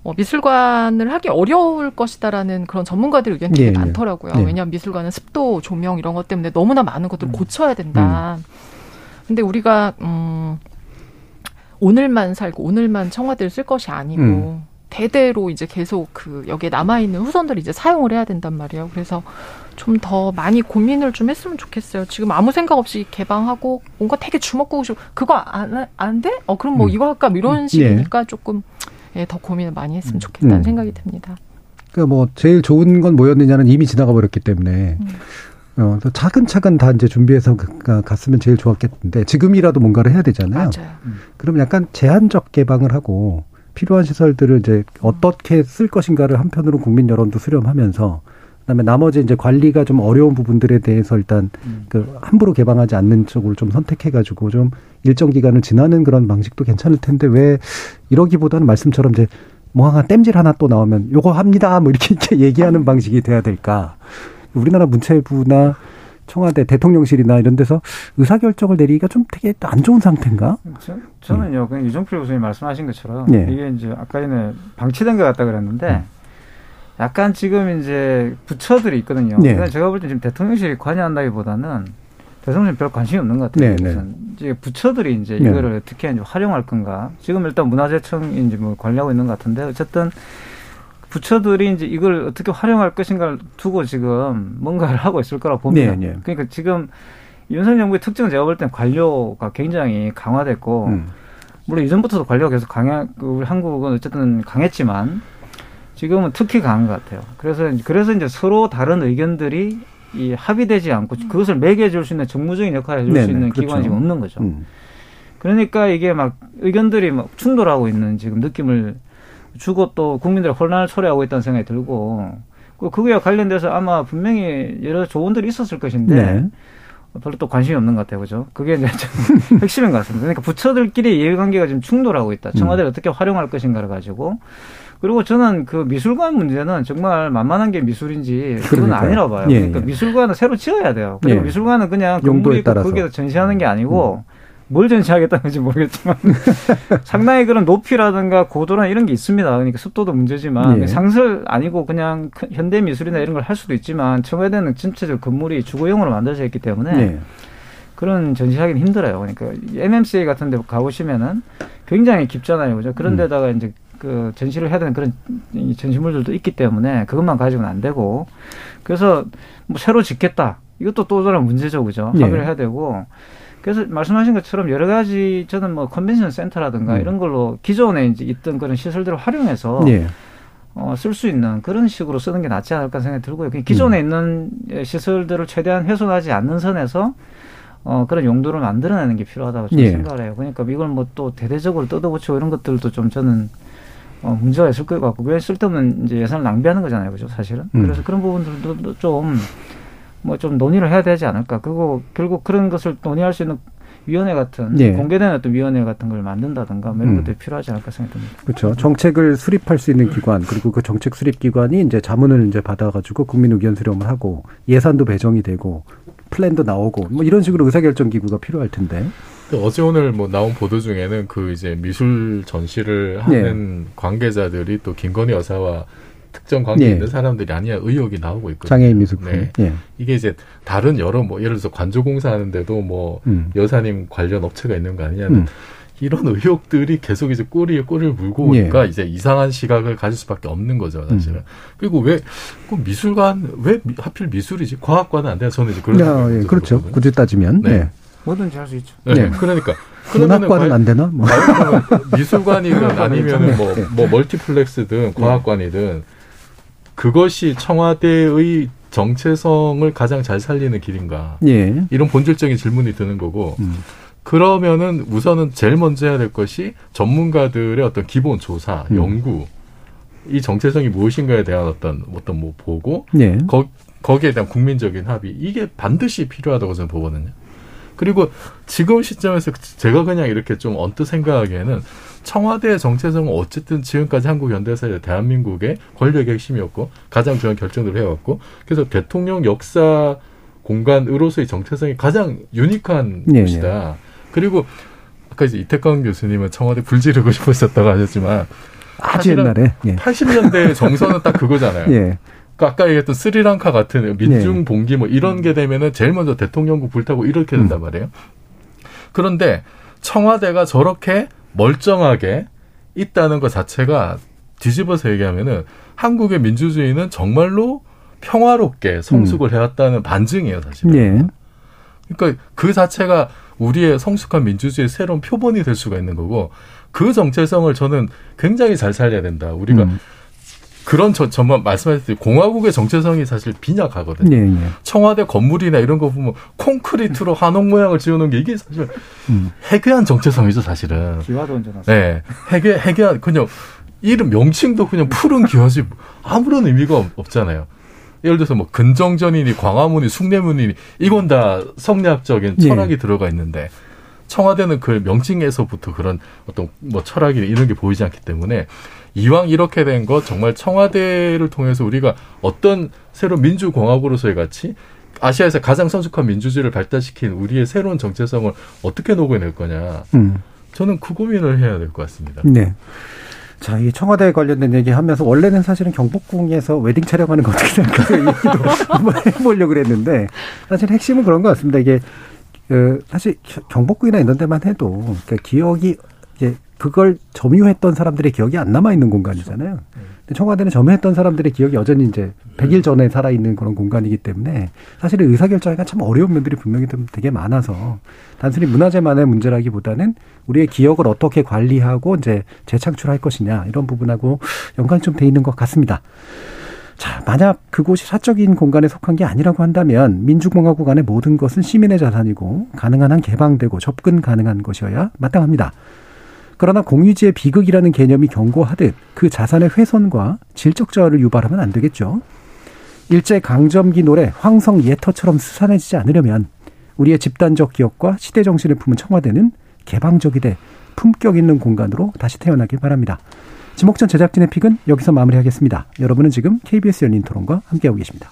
어, 미술관을 하기 어려울 것이다라는 그런 전문가들 의견이 되게 예, 예. 많더라고요. 예. 왜냐하면 미술관은 습도, 조명 이런 것 때문에 너무나 많은 음. 것들을 고쳐야 된다. 근데 우리가, 음, 오늘만 살고 오늘만 청와대를 쓸 것이 아니고, 음. 대대로 이제 계속 그 여기에 남아 있는 후손들이 이제 사용을 해야 된단 말이에요. 그래서 좀 더 많이 고민을 좀 했으면 좋겠어요. 지금 아무 생각 없이 개방하고 뭔가 되게 주먹구구 그거 안, 안 돼? 어, 그럼 뭐 음. 이거 할까? 뭐 음, 이런 식이니까 조금 예, 더 고민을 많이 했으면 좋겠다는 음. 생각이 듭니다. 그러니까 뭐 제일 좋은 건 뭐였느냐는 이미 지나가 버렸기 때문에 어, 또 차근차근 다 이제 준비해서 가- 가- 갔으면 제일 좋았겠는데 지금이라도 뭔가를 해야 되잖아요. 맞아요. 그럼 약간 제한적 개방을 하고 필요한 시설들을 이제 어떻게 쓸 것인가를 한편으로 국민 여론도 수렴하면서 그다음에 나머지 이제 관리가 좀 어려운 부분들에 대해서 일단 그 함부로 개방하지 않는 쪽을 좀 선택해가지고 좀 일정 기간을 지나는 그런 방식도 괜찮을 텐데 왜 이러기보다는 말씀처럼 이제 뭐 하나 땜질 하나 또 나오면 요거 합니다 뭐 이렇게, 이렇게 얘기하는 방식이 돼야 될까? 우리나라 문체부나 청와대 대통령실이나 이런 데서 의사 결정을 내리기가 좀 되게 안 좋은 상태인가? 저, 저는요, 그냥 유정필 교수님 말씀하신 것처럼 예. 이게 이제 아까 전에 방치된 것 같다 그랬는데 약간 지금 이제 부처들이 있거든요. 네. 근데 제가 볼 때 지금 대통령실이 관여한다기보다는 대통령 별 관심이 없는 것 같아요. 네, 네. 이제 부처들이 이제 네. 이거를 어떻게 이제 활용할 건가. 지금 일단 문화재청이 이제 뭐 관리하고 있는 것 같은데 어쨌든 부처들이 이제 이걸 어떻게 활용할 것인가를 두고 지금 뭔가를 하고 있을 거라 봅니다. 네, 네. 그러니까 지금 윤석열 정부의 특징은 제가 볼 때는 관료가 굉장히 강화됐고 음. 물론 이전부터도 관료가 계속 강해 그 우리 한국은 어쨌든 강했지만 지금은 특히 강한 것 같아요. 그래서 그래서 이제 서로 다른 의견들이 이 합의되지 않고 그것을 매개해 줄수 있는 정무적인 역할을 해줄 수 네네, 있는 그렇죠. 기관이 지금 없는 거죠. 음. 그러니까 이게 막 의견들이 막 충돌하고 있는 지금 느낌을 주고 또 국민들의 혼란을 초래하고 있다는 생각이 들고 그 그거와 관련돼서 아마 분명히 여러 조언들이 있었을 것인데 네. 별로 또 관심이 없는 것 같아요, 그죠? 그게 이제 좀 핵심인 것 같습니다. 그러니까 부처들끼리 이해관계가 지금 충돌하고 있다. 청와대를 어떻게 활용할 것인가를 가지고. 그리고 저는 그 미술관 문제는 정말 만만한 게 미술인지 그건 그러니까요. 아니라 봐요. 예, 그러니까 예. 미술관은 새로 지어야 돼요. 그리고 예. 미술관은 그냥 건물이 있고. 음. 거기에서 전시하는 게 아니고 뭘 전시하겠다는 건지 모르겠지만 상당히 그런 높이라든가 고도나 이런 게 있습니다. 그러니까 습도도 문제지만 예. 상설 아니고 그냥 큰 현대 미술이나 이런 걸 할 수도 있지만 청와대는 전체적 건물이 주거용으로 만들어져 있기 때문에 네. 그런 전시하기는 힘들어요. 그러니까 MMCA 같은 데 가보시면은 굉장히 깊잖아요. 그죠? 그런 음. 데다가 이제 그 전시를 해야 되는 그런 이 전시물들도 있기 때문에 그것만 가지고는 안 되고 그래서 뭐 새로 짓겠다. 이것도 또 다른 문제죠. 그죠? 예. 합의를 해야 되고 그래서 말씀하신 것처럼 여러 가지 저는 뭐 컨벤션 센터라든가 음. 이런 걸로 기존에 이제 있던 그런 시설들을 활용해서 예. 어, 쓸 수 있는 그런 식으로 쓰는 게 낫지 않을까 생각이 들고요. 기존에 있는 시설들을 최대한 훼손하지 않는 선에서 어, 그런 용도를 만들어내는 게 필요하다고 저는 예. 생각을 해요. 그러니까 이걸 뭐 또 대대적으로 뜯어고치고 이런 것들도 좀 저는 어, 문제가 있을 것 같고, 왜 쓸데없는 이제 예산을 낭비하는 거잖아요. 그죠, 사실은. 음. 그래서 그런 부분들도 좀, 뭐 좀 논의를 해야 되지 않을까. 그리고 결국 그런 것을 논의할 수 있는 위원회 같은, 예. 공개된 어떤 위원회 같은 걸 만든다든가, 뭐 이런 음. 것들이 필요하지 않을까 생각이 듭니다. 그렇죠. 정책을 수립할 수 있는 기관 그리고 그 정책 수립 기관이 이제 자문을 이제 받아가지고 국민 의견 수렴을 하고 예산도 배정이 되고 플랜도 나오고 뭐 이런 식으로 의사결정 기구가 필요할 텐데. 어제 오늘 뭐 나온 보도 중에는 그 이제 미술 전시를 하는 관계자들이 또 김건희 여사와 특정 관계 예. 있는 사람들이 아니야 의혹이 나오고 있거든요. 장애인 미술품. 네. 예. 이게 이제 다른 여러 뭐 예를 들어서 관조공사 하는데도 뭐 음. 여사님 관련 업체가 있는 거 아니냐는 음. 이런 의혹들이 계속 이제 꼬리에 꼬리를 물고 예. 오니까 이제 이상한 시각을 가질 수밖에 없는 거죠, 사실은. 그리고 왜, 그 미술관, 왜 미- 하필 미술이지? 과학관은 안 돼요. 저는 이제 그런 야, 생각이 예. 그렇죠. 굳이 따지면. 네. 네. 뭐든지 할 수 있죠. 네. 네. 그러니까. 문학관은 안 되나? 뭐. 그러면 미술관이든 아니면은 뭐, 네. 뭐 멀티플렉스든 과학관이든 그것이 청와대의 정체성을 가장 잘 살리는 길인가. 예. 이런 본질적인 질문이 드는 거고. 음. 그러면은 우선은 제일 먼저 해야 될 것이 전문가들의 어떤 기본 조사, 음. 연구. 이 정체성이 무엇인가에 대한 어떤 어떤 뭐 보고 네. 거, 거기에 대한 국민적인 합의 이게 반드시 필요하다고 저는 보거든요. 그리고 지금 시점에서 제가 그냥 이렇게 좀 언뜻 생각하기에는 청와대의 정체성은 어쨌든 지금까지 한국 현대사의 대한민국의 권력의 핵심이었고 가장 중요한 결정들을 해왔고 그래서 대통령 역사 공간으로서의 정체성이 가장 유니크한 네, 곳이다. 그리고 아까 이제 이태강 교수님은 청와대 불지르고 싶으셨다고 하셨지만 아주 옛날에 예. 80년대 정서는 딱 그거잖아요. 예. 그 아까 얘기했던 스리랑카 같은 민중 봉기 뭐 이런 게 되면은 제일 먼저 대통령국 불타고 이렇게 된단 말이에요. 그런데 청와대가 저렇게 멀쩡하게 있다는 것 자체가 뒤집어서 얘기하면은 한국의 민주주의는 정말로 평화롭게 성숙을 해왔다는 반증이에요, 사실은. 예. 그러니까 그 자체가 우리의 성숙한 민주주의의 새로운 표본이 될 수가 있는 거고 그 정체성을 저는 굉장히 잘 살려야 된다. 우리가 음. 그런 저, 저만 말씀하셨듯이 공화국의 정체성이 사실 빈약하거든요. 예, 예. 청와대 건물이나 이런 거 보면 콘크리트로 한옥 모양을 지어놓은 게 이게 사실 음. 해괴한 정체성이죠, 사실은. 기와도 얹어놨어. 네. 해괴, 해괴한, 그냥, 이름, 명칭도 그냥 푸른 기와지 아무런 의미가 없- 없잖아요. 예를 들어서 뭐 근정전이니 광화문이 숭례문이니 이건 다 성리학적인 예. 철학이 들어가 있는데 청와대는 그 명칭에서부터 그런 어떤 뭐 철학이 이런 게 보이지 않기 때문에 이왕 이렇게 된거 정말 청와대를 통해서 우리가 어떤 새로운 민주공화국으로서의 가치 아시아에서 가장 성숙한 민주주의를 발달시킨 우리의 새로운 정체성을 어떻게 녹여낼 거냐. 음. 저는 그 고민을 해야 될 것 같습니다. 네. 자, 이 청와대 관련된 얘기 하면서 원래는 사실은 경복궁에서 웨딩 촬영하는 거 어떻게 생각하세요? 이 얘기도 한번 해보려고 그랬는데 사실 핵심은 그런 것 같습니다. 이게 그 사실 경복궁이나 이런 데만 해도 그러니까 기억이 이제 그걸 점유했던 사람들의 기억이 안 남아 있는 공간이잖아요. 근데 청와대는 점유했던 사람들의 기억이 여전히 이제 100일 전에 살아 있는 그런 공간이기 때문에 사실은 의사결정하기가 참 어려운 면들이 분명히 좀 되게 많아서 단순히 문화재만의 문제라기보다는 우리의 기억을 어떻게 관리하고 이제 재창출할 것이냐 이런 부분하고 연관이 좀 돼 있는 것 같습니다. 자, 만약 그곳이 사적인 공간에 속한 게 아니라고 한다면 민주공화국 안의 모든 것은 시민의 자산이고 가능한 한 개방되고 접근 가능한 것이어야 마땅합니다. 그러나 공유지의 비극이라는 개념이 경고하듯 그 자산의 훼손과 질적 저하를 유발하면 안 되겠죠. 일제 강점기 노래 황성 옛터처럼 스산해지지 않으려면 우리의 집단적 기억과 시대 정신을 품은 청와대는 개방적이되 품격 있는 공간으로 다시 태어나길 바랍니다. 지목전 제작진의 pick은 여기서 마무리하겠습니다. 여러분은 지금 KBS 열린 토론과 함께하고 계십니다.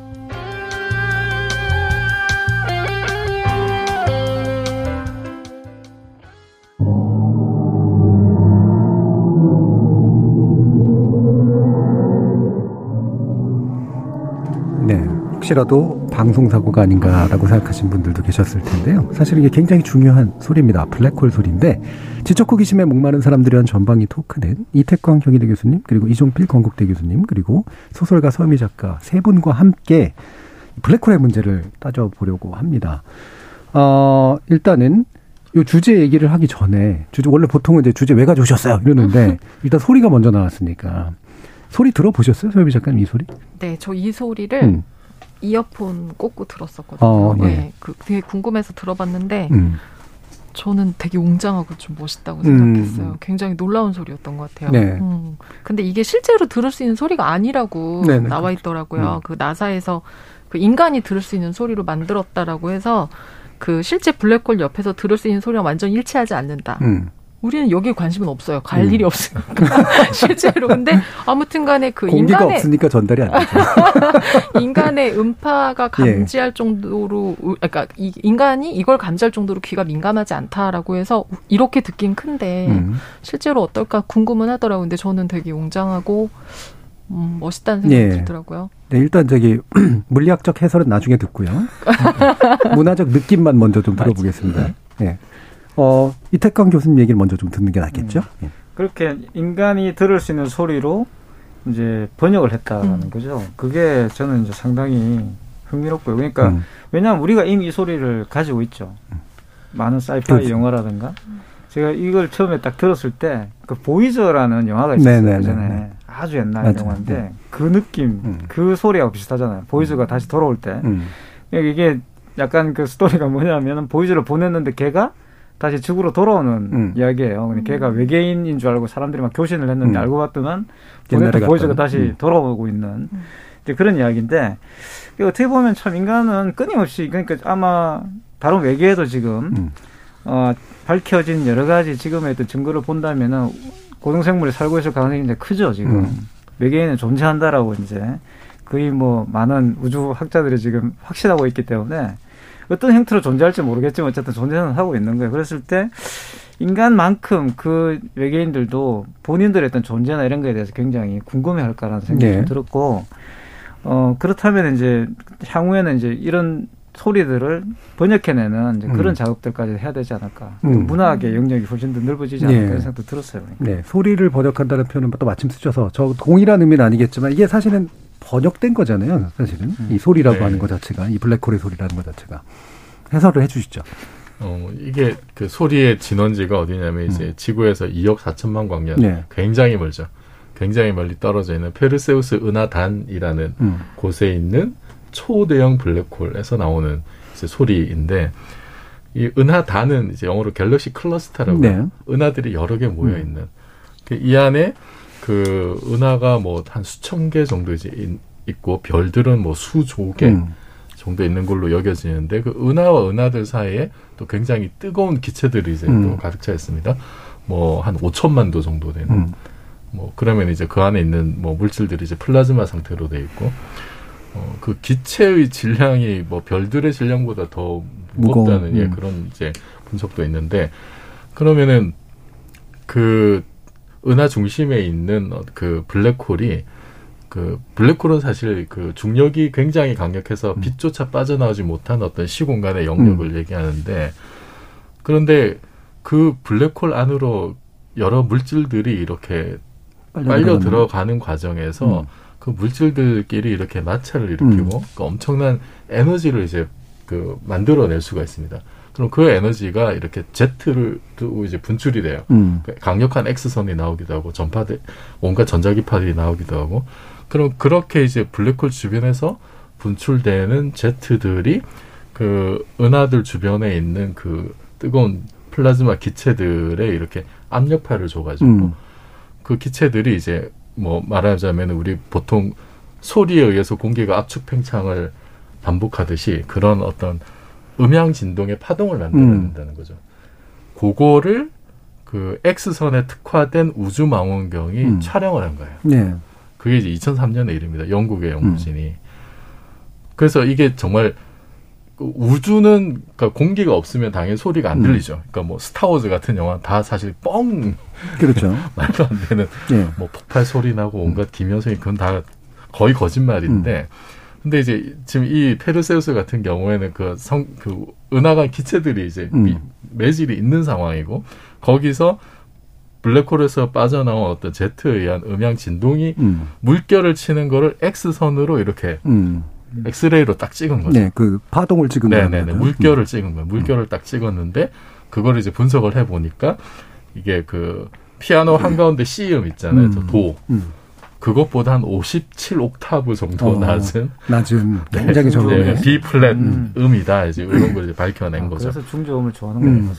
혹시라도 방송사고가 아닌가라고 생각하신 분들도 계셨을 텐데요. 사실 이게 굉장히 중요한 소리입니다. 블랙홀 소리인데, 지적 호기심에 목마른 사람들을 위한 전방위 토크는 이태광 경희대 교수님, 그리고 이종필 건국대 교수님, 그리고 소설가 서미 작가 세 분과 함께 블랙홀의 문제를 따져보려고 합니다. 어, 일단은 이 주제 얘기를 하기 전에, 주제, 원래 보통은 이제 주제 왜 가져오셨어요? 이러는데, 일단 소리가 먼저 나왔으니까. 소리 들어보셨어요? 서미 작가님 이 소리? 네, 저 이 소리를 음. 이어폰 꽂고 들었었거든요. 어, 예. 네, 그 되게 궁금해서 들어봤는데 음. 저는 되게 웅장하고 좀 멋있다고 음. 생각했어요. 굉장히 놀라운 소리였던 것 같아요. 네. 음. 근데 이게 실제로 들을 수 있는 소리가 아니라고 네네, 나와 있더라고요. 음. 그 나사에서 그 인간이 들을 수 있는 소리로 만들었다라고 해서 그 실제 블랙홀 옆에서 들을 수 있는 소리랑 완전 일치하지 않는다. 음. 우리는 여기에 관심은 없어요. 갈 음. 일이 없으니까 실제로. 근데 아무튼간에 그 공기가 인간의 없으니까 전달이 안 되죠. 인간의 음파가 예. 감지할 정도로, 우- 그러니까 이 인간이 이걸 감지할 정도로 귀가 민감하지 않다라고 해서 이렇게 듣긴 큰데 음. 실제로 어떨까 궁금은 하더라고요. 근데 저는 되게 웅장하고 음, 멋있다는 생각이 예. 들더라고요. 네, 일단 저기 물리학적 해설은 나중에 듣고요. 문화적 느낌만 먼저 좀 들어보겠습니다. 예. 어, 이태강 교수님 얘기를 먼저 좀 듣는 게 낫겠죠? 예. 그렇게 인간이 들을 수 있는 소리로 이제 번역을 했다라는 음. 거죠. 그게 저는 이제 상당히 흥미롭고요. 그러니까 음. 왜냐하면 우리가 이미 이 소리를 가지고 있죠. 많은 사이파이 그렇죠. 영화라든가 제가 이걸 처음에 딱 들었을 때 그 보이저라는 영화가 있었어요. 예전에 아주 옛날 맞아요. 영화인데 네. 그 느낌 그 소리하고 비슷하잖아요 보이저가 다시 돌아올 때 음. 이게 약간 그 스토리가 뭐냐면은 보이저를 보냈는데 걔가 다시 죽으로 돌아오는 음. 이야기예요. 근데 걔가 외계인인 줄 알고 사람들이 막 교신을 했는데 음. 알고 봤더만 옛날에 보냈던 보이저가 갔다는. 다시 음. 돌아오고 있는 이제 그런 이야기인데 어떻게 보면 참 인간은 끊임없이 그러니까 아마 다른 외계에도 지금 음. 어, 밝혀진 여러 가지 지금의 어떤 증거를 본다면은 고등생물이 살고 있을 가능성이 이제 크죠 지금 음. 외계인은 존재한다라고 이제 거의 뭐 많은 우주 학자들이 지금 확신하고 있기 때문에 어떤 형태로 존재할지 모르겠지만 어쨌든 존재는 하고 있는 거예요. 그랬을 때 인간만큼 그 외계인들도 본인들의 어떤 존재나 이런 거에 대해서 굉장히 궁금해할 거라는 생각이 네. 좀 들었고 어 그렇다면 이제 향후에는 이제 이런 소리들을 번역해내는 이제 그런 음. 작업들까지 해야 되지 않을까. 음. 문학의 영역이 훨씬 더 넓어지지 않을까 네. 이런 생각도 들었어요. 네, 소리를 번역한다는 표현은 또 마침 쓰셔서 저 동일한 의미는 아니겠지만 이게 사실은 번역된 거잖아요. 사실은 이 소리라고 네. 하는 것 자체가 이 블랙홀의 소리라는 것 자체가 해설을 해주시죠. 어, 이게 그 소리의 진원지가 어디냐면 이제 지구에서 2억 4천만 광년 네. 굉장히 멀죠. 굉장히 멀리 떨어져 있는 페르세우스 은하단이라는 음. 곳에 있는 초대형 블랙홀에서 나오는 이제 소리인데 이 은하단은 이제 영어로 galaxy cluster라고 네. 은하들이 여러 개 모여 음. 있는 그이 안에 그 은하가 뭐 한 수천 개 정도 이제 인- 있고 별들은 뭐 수조 개 음. 정도 있는 걸로 여겨지는데 그 은하와 은하들 사이에 또 굉장히 뜨거운 기체들이 이제 음. 또 가득 차 있습니다. 뭐 한 5천만 도 정도 되는 음. 뭐 그러면 이제 그 안에 있는 뭐 물질들이 이제 플라즈마 상태로 돼 있고 어, 그 기체의 질량이 뭐 별들의 질량보다 더 무겁다는 무거운, 예, 음. 그런 이제 분석도 있는데 그러면은 그 은하 중심에 있는 어, 그 블랙홀이 그 블랙홀은 사실 그 중력이 굉장히 강력해서 음. 빛조차 빠져나오지 못한 어떤 시공간의 영역을 얘기하는데 그런데 그 블랙홀 안으로 여러 물질들이 이렇게 빨려 빨려 들어가는 과정에서 음. 그 물질들끼리 이렇게 마찰을 일으키고 그 엄청난 에너지를 이제 그 만들어낼 수가 있습니다. 그럼 그 에너지가 이렇게 제트를 두고 이제 분출이 돼요. 음. 그 강력한 X선이 나오기도 하고 전파들 온갖 전자기파들이 나오기도 하고 그럼 그렇게 이제 블랙홀 주변에서 분출되는 제트들이 그 은하들 주변에 있는 그 뜨거운 플라즈마 기체들에 이렇게 압력파를 줘가지고 음. 그 기체들이 이제 뭐 말하자면 우리 보통 소리에 의해서 공기가 압축 팽창을 반복하듯이 그런 어떤 음향 진동의 파동을 만들어낸다는 거죠. 그거를 그 X선에 특화된 우주 망원경이 음. 촬영을 한 거예요. 네. 그게 이제 2003년의 일입니다. 영국의 연구진이. 그래서 이게 정말 그 우주는 그러니까 공기가 없으면 당연히 소리가 안 음. 들리죠. 그러니까 뭐 스타워즈 같은 영화 다 사실 뻥 그렇죠. 말도 안 되는 예. 뭐 폭발 소리 나고 온갖 기면소리 그건 다 거의 거짓말인데 근데 이제 지금 이 페르세우스 같은 경우에는 그 성 그 은하가 기체들이 이제 음. 미- 매질이 있는 상황이고 거기서 블랙홀에서 빠져나온 어떤 제트에 의한 음향 진동이 음. 물결을 치는 거를 X선으로 이렇게 음. 엑스레이로 딱 찍은 거죠. 네, 그 파동을 찍은 네네네. 거예요. 물결을 찍은 거예요. 물결을 딱 찍었는데 그걸 이제 분석을 해 보니까 이게 그 피아노 한 가운데 C음 있잖아요. 음. 저 도. 음. 그것보다 한 57 옥타브 정도 어, 낮은 낮은 굉장히 적은 네, 네. B flat 음. 음이다. 이제 이런 걸 이제 밝혀낸 아, 거죠. 그래서 중저음을 좋아하는 음.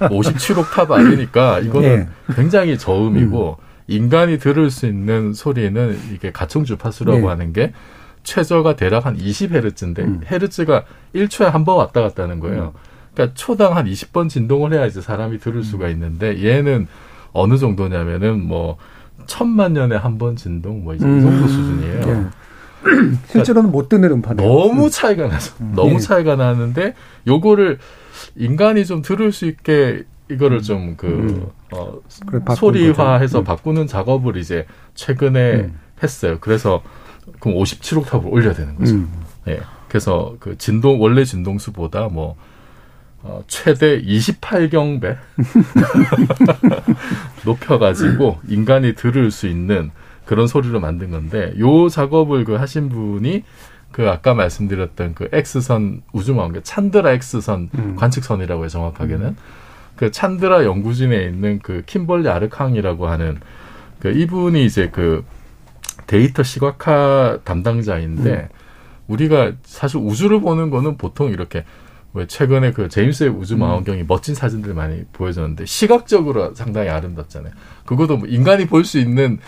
거예요. 57 옥타브 아니니까 이거는 예. 굉장히 저음이고 인간이 들을 수 있는 소리는 이게 가청 주파수라고 네. 하는 게 최저가 대략 한 20헤르츠인데 음. 헤르츠가 1초에 한 번 왔다 갔다 하는 거예요. 그러니까 초당 한 20번 진동을 해야 이제 사람이 들을 수가 음. 있는데 얘는 어느 정도냐면은 뭐 천만 년에 한 번 진동 뭐 이제 이 음. 정도 수준이에요. 예. 실제로는 못 듣는 음파네요. 너무 차이가 나서 너무 예. 차이가 나는데 요거를 인간이 좀 들을 수 있게 이거를 좀그 음. 어, 소리화해서. 음. 바꾸는 작업을 이제 최근에 음. 했어요. 그래서 그럼 57옥탑을 올려야 되는 거죠. 음. 예. 그래서 그 진동 원래 진동수보다 뭐 어, 최대 28경배 높여가지고 인간이 들을 수 있는 그런 소리로 만든 건데 요 작업을 그 하신 분이 그 아까 말씀드렸던 그 X선 우주망원경 찬드라 X선 음. 관측선이라고 해요 정확하게는 그 찬드라 연구진에 있는 그 킴벌리 아르캉이라고 하는 그 이분이 이제 그 데이터 시각화 담당자인데 음. 우리가 사실 우주를 보는 거는 보통 이렇게 왜 최근에 그 제임스 웹 우주 음. 망원경이 멋진 사진들 많이 보여줬는데 시각적으로 상당히 아름답잖아요. 그것도 뭐 인간이 볼 수 있는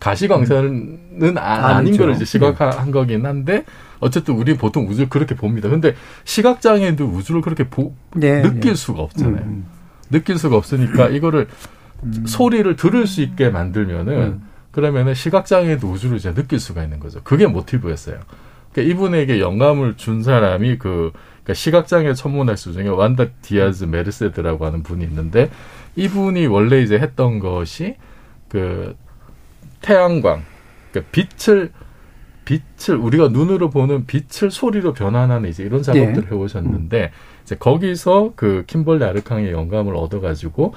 가시광선은 아, 아닌 아니죠. 걸 이제 시각화한 거긴 한데 어쨌든 우리 보통 우주를 그렇게 봅니다. 근데 시각장애인도 우주를 그렇게 보, 네, 느낄 네. 수가 없잖아요. 음, 느낄 수가 없으니까 이거를 소리를 들을 수 있게 만들면은 음. 그러면은 시각장애도 우주를 이제 느낄 수가 있는 거죠. 그게 모티브였어요. 그러니까 이분에게 영감을 준 사람이 그 그러니까 시각장애 천문학자 중에 완다 디아즈 메르세드라고 하는 분이 있는데 이분이 원래 이제 했던 것이 그 태양광, 그러니까 빛을 빛을 우리가 눈으로 보는 빛을 소리로 변환하는 이제 이런 작업들을 예. 해오셨는데 이제 거기서 그 킴벌리 아르캉의 영감을 얻어가지고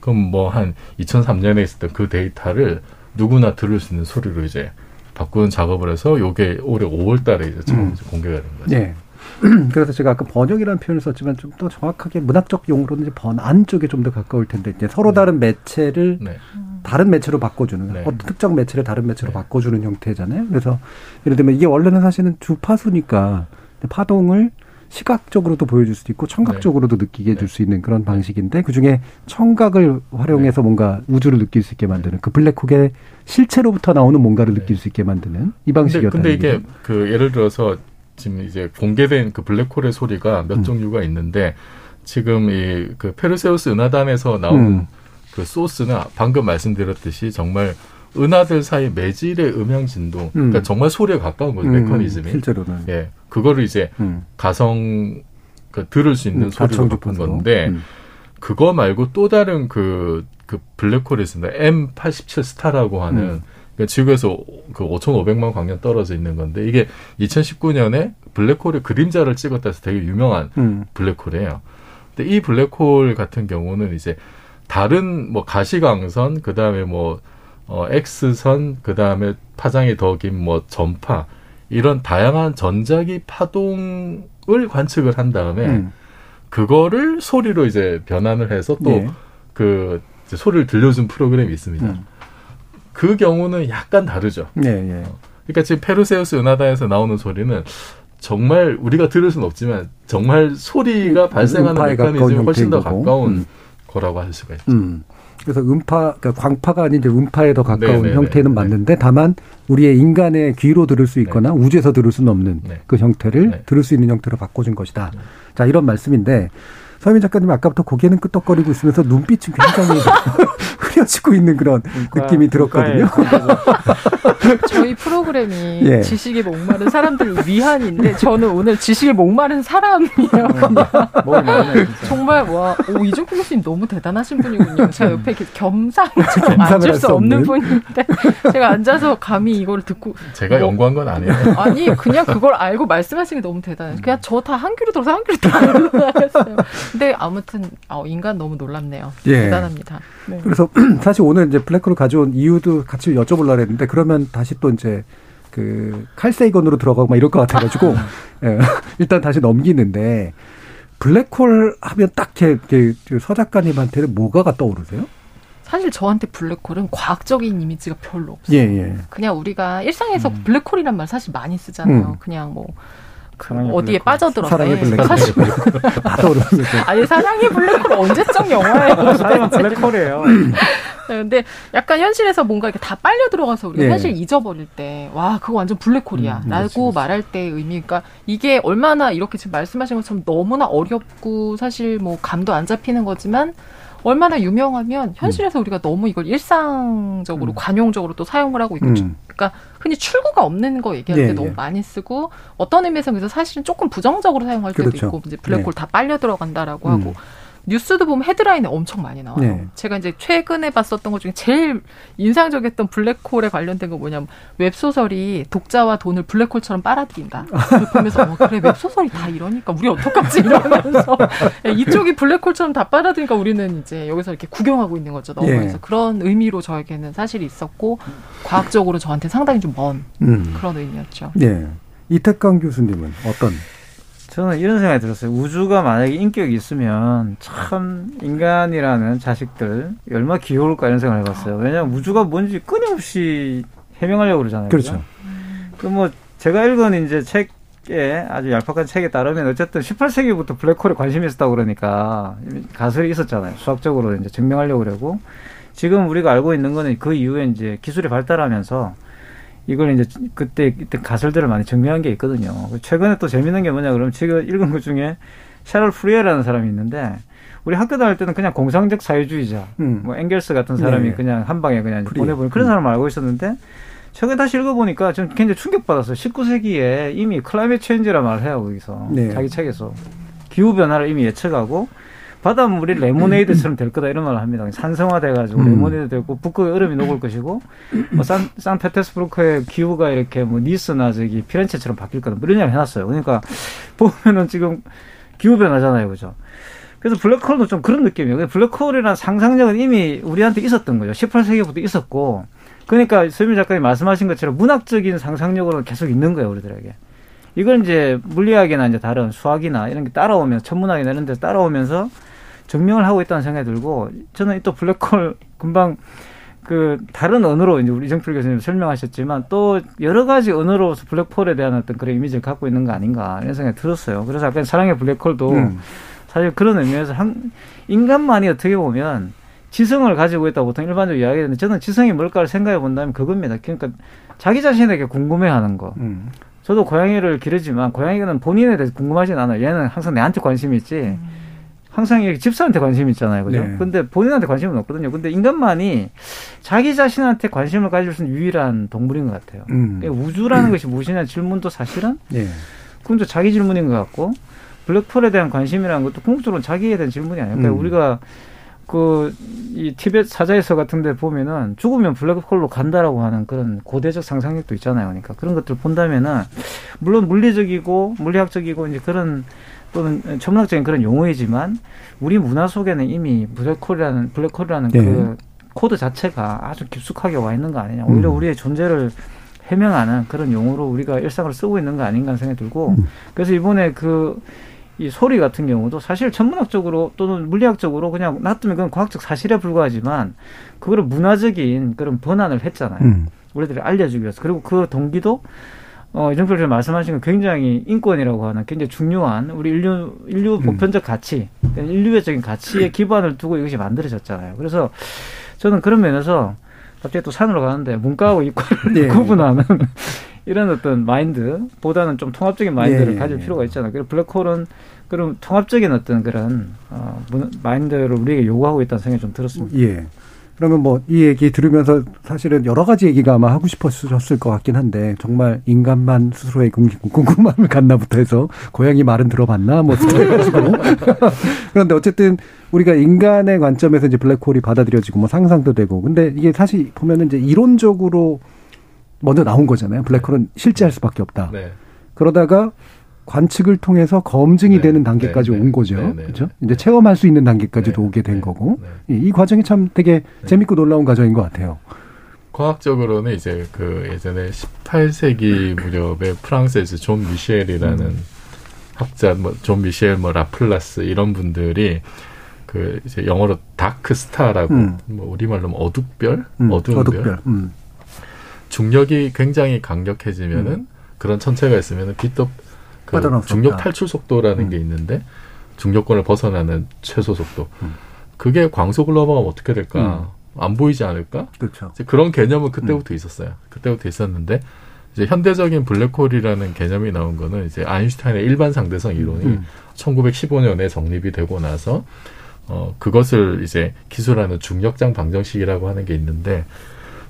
그럼 뭐 한 2003년에 있었던 그 데이터를 누구나 들을 수 있는 소리로 이제 바꾸는 작업을 해서 요게 올해 5월달에 이제 처음 음. 공개가 된 거죠. 네. 그래서 제가 아까 번역이라는 표현을 썼지만 좀 더 정확하게 문학적 용어로는 번안 쪽에 좀 더 가까울 텐데 이제 서로 다른 매체를 네. 다른 매체로 바꿔주는 네. 어떤 특정 매체를 다른 매체로 바꿔주는 형태잖아요. 그래서 예를 들면 이게 원래는 사실은 주파수니까 파동을 시각적으로도 보여줄 수도 있고 청각적으로도 느끼게 해줄 수 있는 그런 방식인데 그 중에 청각을 활용해서 뭔가 우주를 느낄 수 있게 만드는 그 블랙홀의 실체로부터 나오는 뭔가를 느낄 수 있게 만드는 이 근데, 방식이었다는 근데 이게. 그 예를 들어서 지금 이제 공개된 그 블랙홀의 소리가 몇 음. 종류가 있는데 지금 이 그 페르세우스 은하단에서 나온 음. 그 소스는 방금 말씀드렸듯이 정말 은하들 사이 매질의 음향 진동, 그러니까 음. 정말 소리에 가까운 거죠 음, 메커니즘이. 실제로는. 예, 그거를 이제 음. 가성 그 들을 수 있는 음, 소리로 바꾼. 건데 음. 그거 말고 또 다른 그, 그 블랙홀이 있습니다. M87 스타라고 하는 음. 그러니까 지구에서 그 5,500만 광년 떨어져 있는 건데 이게 2019년에 블랙홀의 그림자를 찍었다 해서 되게 유명한 음. 블랙홀이에요. 근데 이 블랙홀 같은 경우는 이제 다른 뭐 가시광선 그다음에 뭐 어, X선 그다음에 파장이 더 긴 뭐 전파 이런 다양한 전자기 파동을 관측을 한 다음에 음. 그거를 소리로 이제 변환을 해서 또 예. 그 이제 소리를 들려준 프로그램이 있습니다. 음. 그 경우는 약간 다르죠. 네, 예. 그러니까 지금 페르세우스 은하단에서 나오는 소리는 정말 우리가 들을 수는 없지만 정말 소리가 발생하는 음파에 가까운 메커니즘이 훨씬 더. 가까운 음. 거라고 할 수가 있죠. 음. 그래서 음파, 그러니까 광파가 아닌 이제 음파에 더 가까운 네네네. 형태는 맞는데 다만 우리의 인간의 귀로 들을 수 있거나 네. 우주에서 들을 수는 없는 그 형태를 들을 수 있는 형태로 바꿔준 것이다. 네. 자, 이런 말씀인데 서민 작가님 아까부터 고개는 끄덕거리고 있으면서 눈빛이 굉장히 흐려지고 있는 그런 느낌이 들었거든요. 저희 프로그램이 예. 지식에 목마른 사람들을 위한인데 저는 오늘 지식에 목마른 사람이에요. 뭐 많네, 정말 와, 오, 이종필 교수님 너무 대단하신 분이군요. 제가 옆에 이렇게 겸상처럼 앉을 수 없는? 분인데 제가 앉아서 감히 이걸 듣고 제가 뭐, 연구한 건 아니에요. 아니 그냥 그걸 알고 말씀하시는 게 너무 대단해요. 그냥 저 다 한 귀로 들어서 한 귀로 들어갔어요. 근데 아무튼 어, 인간 너무 놀랍네요. 예. 대단합니다. 네. 그래서 사실 오늘 이제 블랙홀을 가져온 이유도 같이 여쭤보려고 했는데 그러면 다시 또 이제 그 칼세이건으로 들어가고 막 이럴 것 같아가지고 예, 일단 다시 넘기는데 블랙홀 하면 딱 이렇게 그서 작가님한테는 뭐가 떠오르세요? 사실 저한테 블랙홀은 과학적인 이미지가 별로 없어요. 예, 예. 그냥 우리가 일상에서 블랙홀이란 말 사실 많이 쓰잖아요. 음. 그냥 뭐그 어디에. 빠져들어서 사랑의 예. 블랙홀. 사실. 아니 사랑의 블랙홀 언제적 영화예요? 도대체. 블랙홀이에요. 네, 근데 약간 현실에서 뭔가 이렇게 다 빨려 들어가서 우리가 예. 현실 잊어버릴 때, 와, 그거 완전 블랙홀이야. 음, 라고 말할 때의 의미가 이게 얼마나 이렇게 지금 말씀하신 것처럼 너무나 어렵고 사실 뭐 감도 안 잡히는 거지만 얼마나 유명하면 현실에서 우리가 너무 이걸 일상적으로 관용적으로 또 사용을 하고 있고 음. 그러니까 흔히 출구가 없는 거 얘기할 예, 때 너무 예. 많이 쓰고 어떤 의미에서 그래서 사실은 조금 부정적으로 사용할 때도 그렇죠. 있고 이제 블랙홀 네. 다 빨려 들어간다라고 음. 하고 뉴스도 보면 헤드라인에 엄청 많이 나와요. 네. 제가 이제 최근에 봤었던 것 중에 제일 인상적이었던 블랙홀에 관련된 거 뭐냐면 웹소설이 독자와 돈을 블랙홀처럼 빨아들인다. 보면서 어, 그래 웹소설이 다 이러니까 우리 어떡하지 이러면서 예, 이쪽이 블랙홀처럼 다 빨아들이니까 우리는 이제 여기서 이렇게 구경하고 있는 거죠. 너무 예. 그래서 그런 의미로 저에게는 사실이 있었고 과학적으로 저한테 상당히 좀먼 음. 그런 의미였죠. 예. 이태강 교수님은 어떤 저는 이런 생각이 들었어요. 우주가 만약에 인격이 있으면 참 인간이라는 자식들 얼마나 귀여울까 이런 생각을 해봤어요. 왜냐하면 우주가 뭔지 끊임없이 해명하려고 그러잖아요. 그렇죠. 그뭐 제가 읽은 이제 책에 아주 얄팍한 책에 따르면 어쨌든 18세기부터 블랙홀에 관심이 있었다고 그러니까 가설이 있었잖아요. 수학적으로 이제 증명하려고 그러고 지금 우리가 알고 있는 거는 그 이후에 이제 기술이 발달하면서 이걸 이제 그때 이때 가설들을 많이 증명한 게 있거든요. 최근에 또 재밌는 게 뭐냐 그러면 지금 읽은 것 중에 샤를 푸리에라는 사람이 있는데 우리 학교 다닐 때는 그냥 공상적 사회주의자, 음. 뭐 엥겔스 같은 사람이 네. 그냥 한 방에 그냥 푸리에. 보내보는 그런 음. 사람을 알고 있었는데 최근에 다시 읽어보니까 좀 굉장히 충격받았어요. 19세기에 이미 climate change란 말을 해요, 거기서. 네. 자기 책에서. 기후변화를 이미 예측하고 바닷물이 레모네이드처럼 될 거다 이런 말을 합니다. 산성화돼가지고 음. 레모네이드 되고 북극의 얼음이 녹을 것이고 뭐 산, 산페테스부르크의 기후가 이렇게 뭐 니스나 저기 피렌체처럼 바뀔 거다 뭐 이런 이야기 해놨어요. 그러니까 보면은 지금 기후 변화잖아요. 그죠? 그래서 블랙홀도 좀 그런 느낌이에요. 블랙홀이라는 상상력은 이미 우리한테 있었던 거죠. 18세기부터 있었고. 그러니까 서민 작가님 말씀하신 것처럼 문학적인 상상력으로 계속 있는 거예요, 우리들에게. 이걸 이제 물리학이나 이제 다른 수학이나 이런 게 따라오면서 천문학이나 이런 데서 따라오면서 증명을 하고 있다는 생각이 들고 저는 또 블랙홀 금방 그 다른 언어로 이제 우리 이정필 교수님 설명하셨지만 또 여러 가지 언어로 블랙홀에 대한 어떤 그런 이미지를 갖고 있는 거 아닌가 이런 생각이 들었어요. 그래서 아까 사랑의 블랙홀도 음. 사실 그런 의미에서 한, 인간만이 어떻게 보면 지성을 가지고 있다고 보통 일반적으로 이야기하는데 저는 지성이 뭘까를 생각해 본다면 그겁니다. 그러니까 자기 자신에게 궁금해하는 거. 음. 저도 고양이를 기르지만 고양이는 본인에 대해서 궁금하진 않아요. 얘는 항상 내한테 관심이 있지. 항상 이렇게 집사한테 관심이 있잖아요. 그죠? 네. 근데 본인한테 관심은 없거든요. 근데 인간만이 자기 자신한테 관심을 가질 수 있는 유일한 동물인 것 같아요. 음. 그러니까 우주라는 것이 무엇이냐 질문도 사실은 예. 그건 자기 질문인 것 같고 블랙홀에 대한 관심이라는 것도 궁극적으로 자기에 대한 질문이 아니에요. 그러니까 음. 우리가 그이 티벳 사자에서 같은데 보면은 죽으면 블랙홀로 간다라고 하는 그런 고대적 상상력도 있잖아요. 그러니까 그런 것들 을 본다면은 물론 물리적이고 물리학적이고 이제 그런 또는 천문학적인 그런 용어이지만 우리 문화 속에는 이미 블랙홀이라는 블랙홀이라는 네. 그 코드 자체가 아주 깊숙하게 와 있는 거 아니냐. 오히려 음. 우리의 존재를 해명하는 그런 용어로 우리가 일상을 쓰고 있는 거 아닌가 생각이 들고 음. 그래서 이번에 그 이 소리 같은 경우도 사실 천문학적으로 또는 물리학적으로 그냥 놔두면 그건 과학적 사실에 불과하지만 그거를 문화적인 그런 번안을 했잖아요. 음. 우리들이 알려주기 위해서. 그리고 그 동기도 어, 이정표 님 말씀하신 건 굉장히 인권이라고 하는 굉장히 중요한 우리 인류, 인류 보편적 가치, 인류애적인 가치에 기반을 두고 이것이 만들어졌잖아요. 그래서 저는 그런 면에서 갑자기 또 산으로 가는데 문과하고 이과를 예. 구분하는 이런 어떤 마인드보다는 좀 통합적인 마인드를 예, 가질 예. 필요가 있잖아요. 그리고 블랙홀은 그런 통합적인 어떤 그런 어, 문- 마인드를 우리에게 요구하고 있다는 생각이 좀 들었습니다. 예. 그러면 뭐 이 얘기 들으면서 사실은 여러 가지 얘기가 아마 하고 싶었을 것 같긴 한데 정말 인간만 스스로의 궁- 궁금함을 갖나부터 해서 고양이 말은 들어봤나 뭐 해가지고 그런데 어쨌든 우리가 인간의 관점에서 이제 블랙홀이 받아들여지고 뭐 상상도 되고 근데 이게 사실 보면은 이제 이론적으로 먼저 나온 거잖아요. 블랙홀은 실제할 수밖에 없다. 네. 그러다가 관측을 통해서 검증이 네, 되는 단계까지 네, 네, 온 거죠. 네, 네, 그렇죠? 이제 체험할 수 있는 단계까지도 오게 된 거고 이- 이 과정이 참 되게 재밌고 놀라운 과정인 것 같아요. 과학적으로는 이제 그 예전에 18세기 무렵에 프랑스에서 존 미셸이라는 음. 학자, 뭐존 미셸, 뭐 라플라스 이런 분들이 그 이제 영어로 dark star라고 음. 뭐 우리말로 뭐 어둡별, 음, 어두운 어둡별. 별. 음. 중력이 굉장히 강력해지면은 음. 그런 천체가 있으면은 빛도 그 중력. 탈출 속도라는 음. 게 있는데 중력권을 벗어나는 최소 속도. 음. 그게 광속을 넘어가면 어떻게 될까? 안 보이지 않을까? 그렇죠. 그런 개념은 그때부터 있었어요. 그때부터 있었는데 이제 현대적인 블랙홀이라는 개념이 나온 거는 이제 아인슈타인의 일반 상대성 이론이 음. 1915년에 정립이 되고 나서 어 그것을 이제 기술하는 중력장 방정식이라고 하는 게 있는데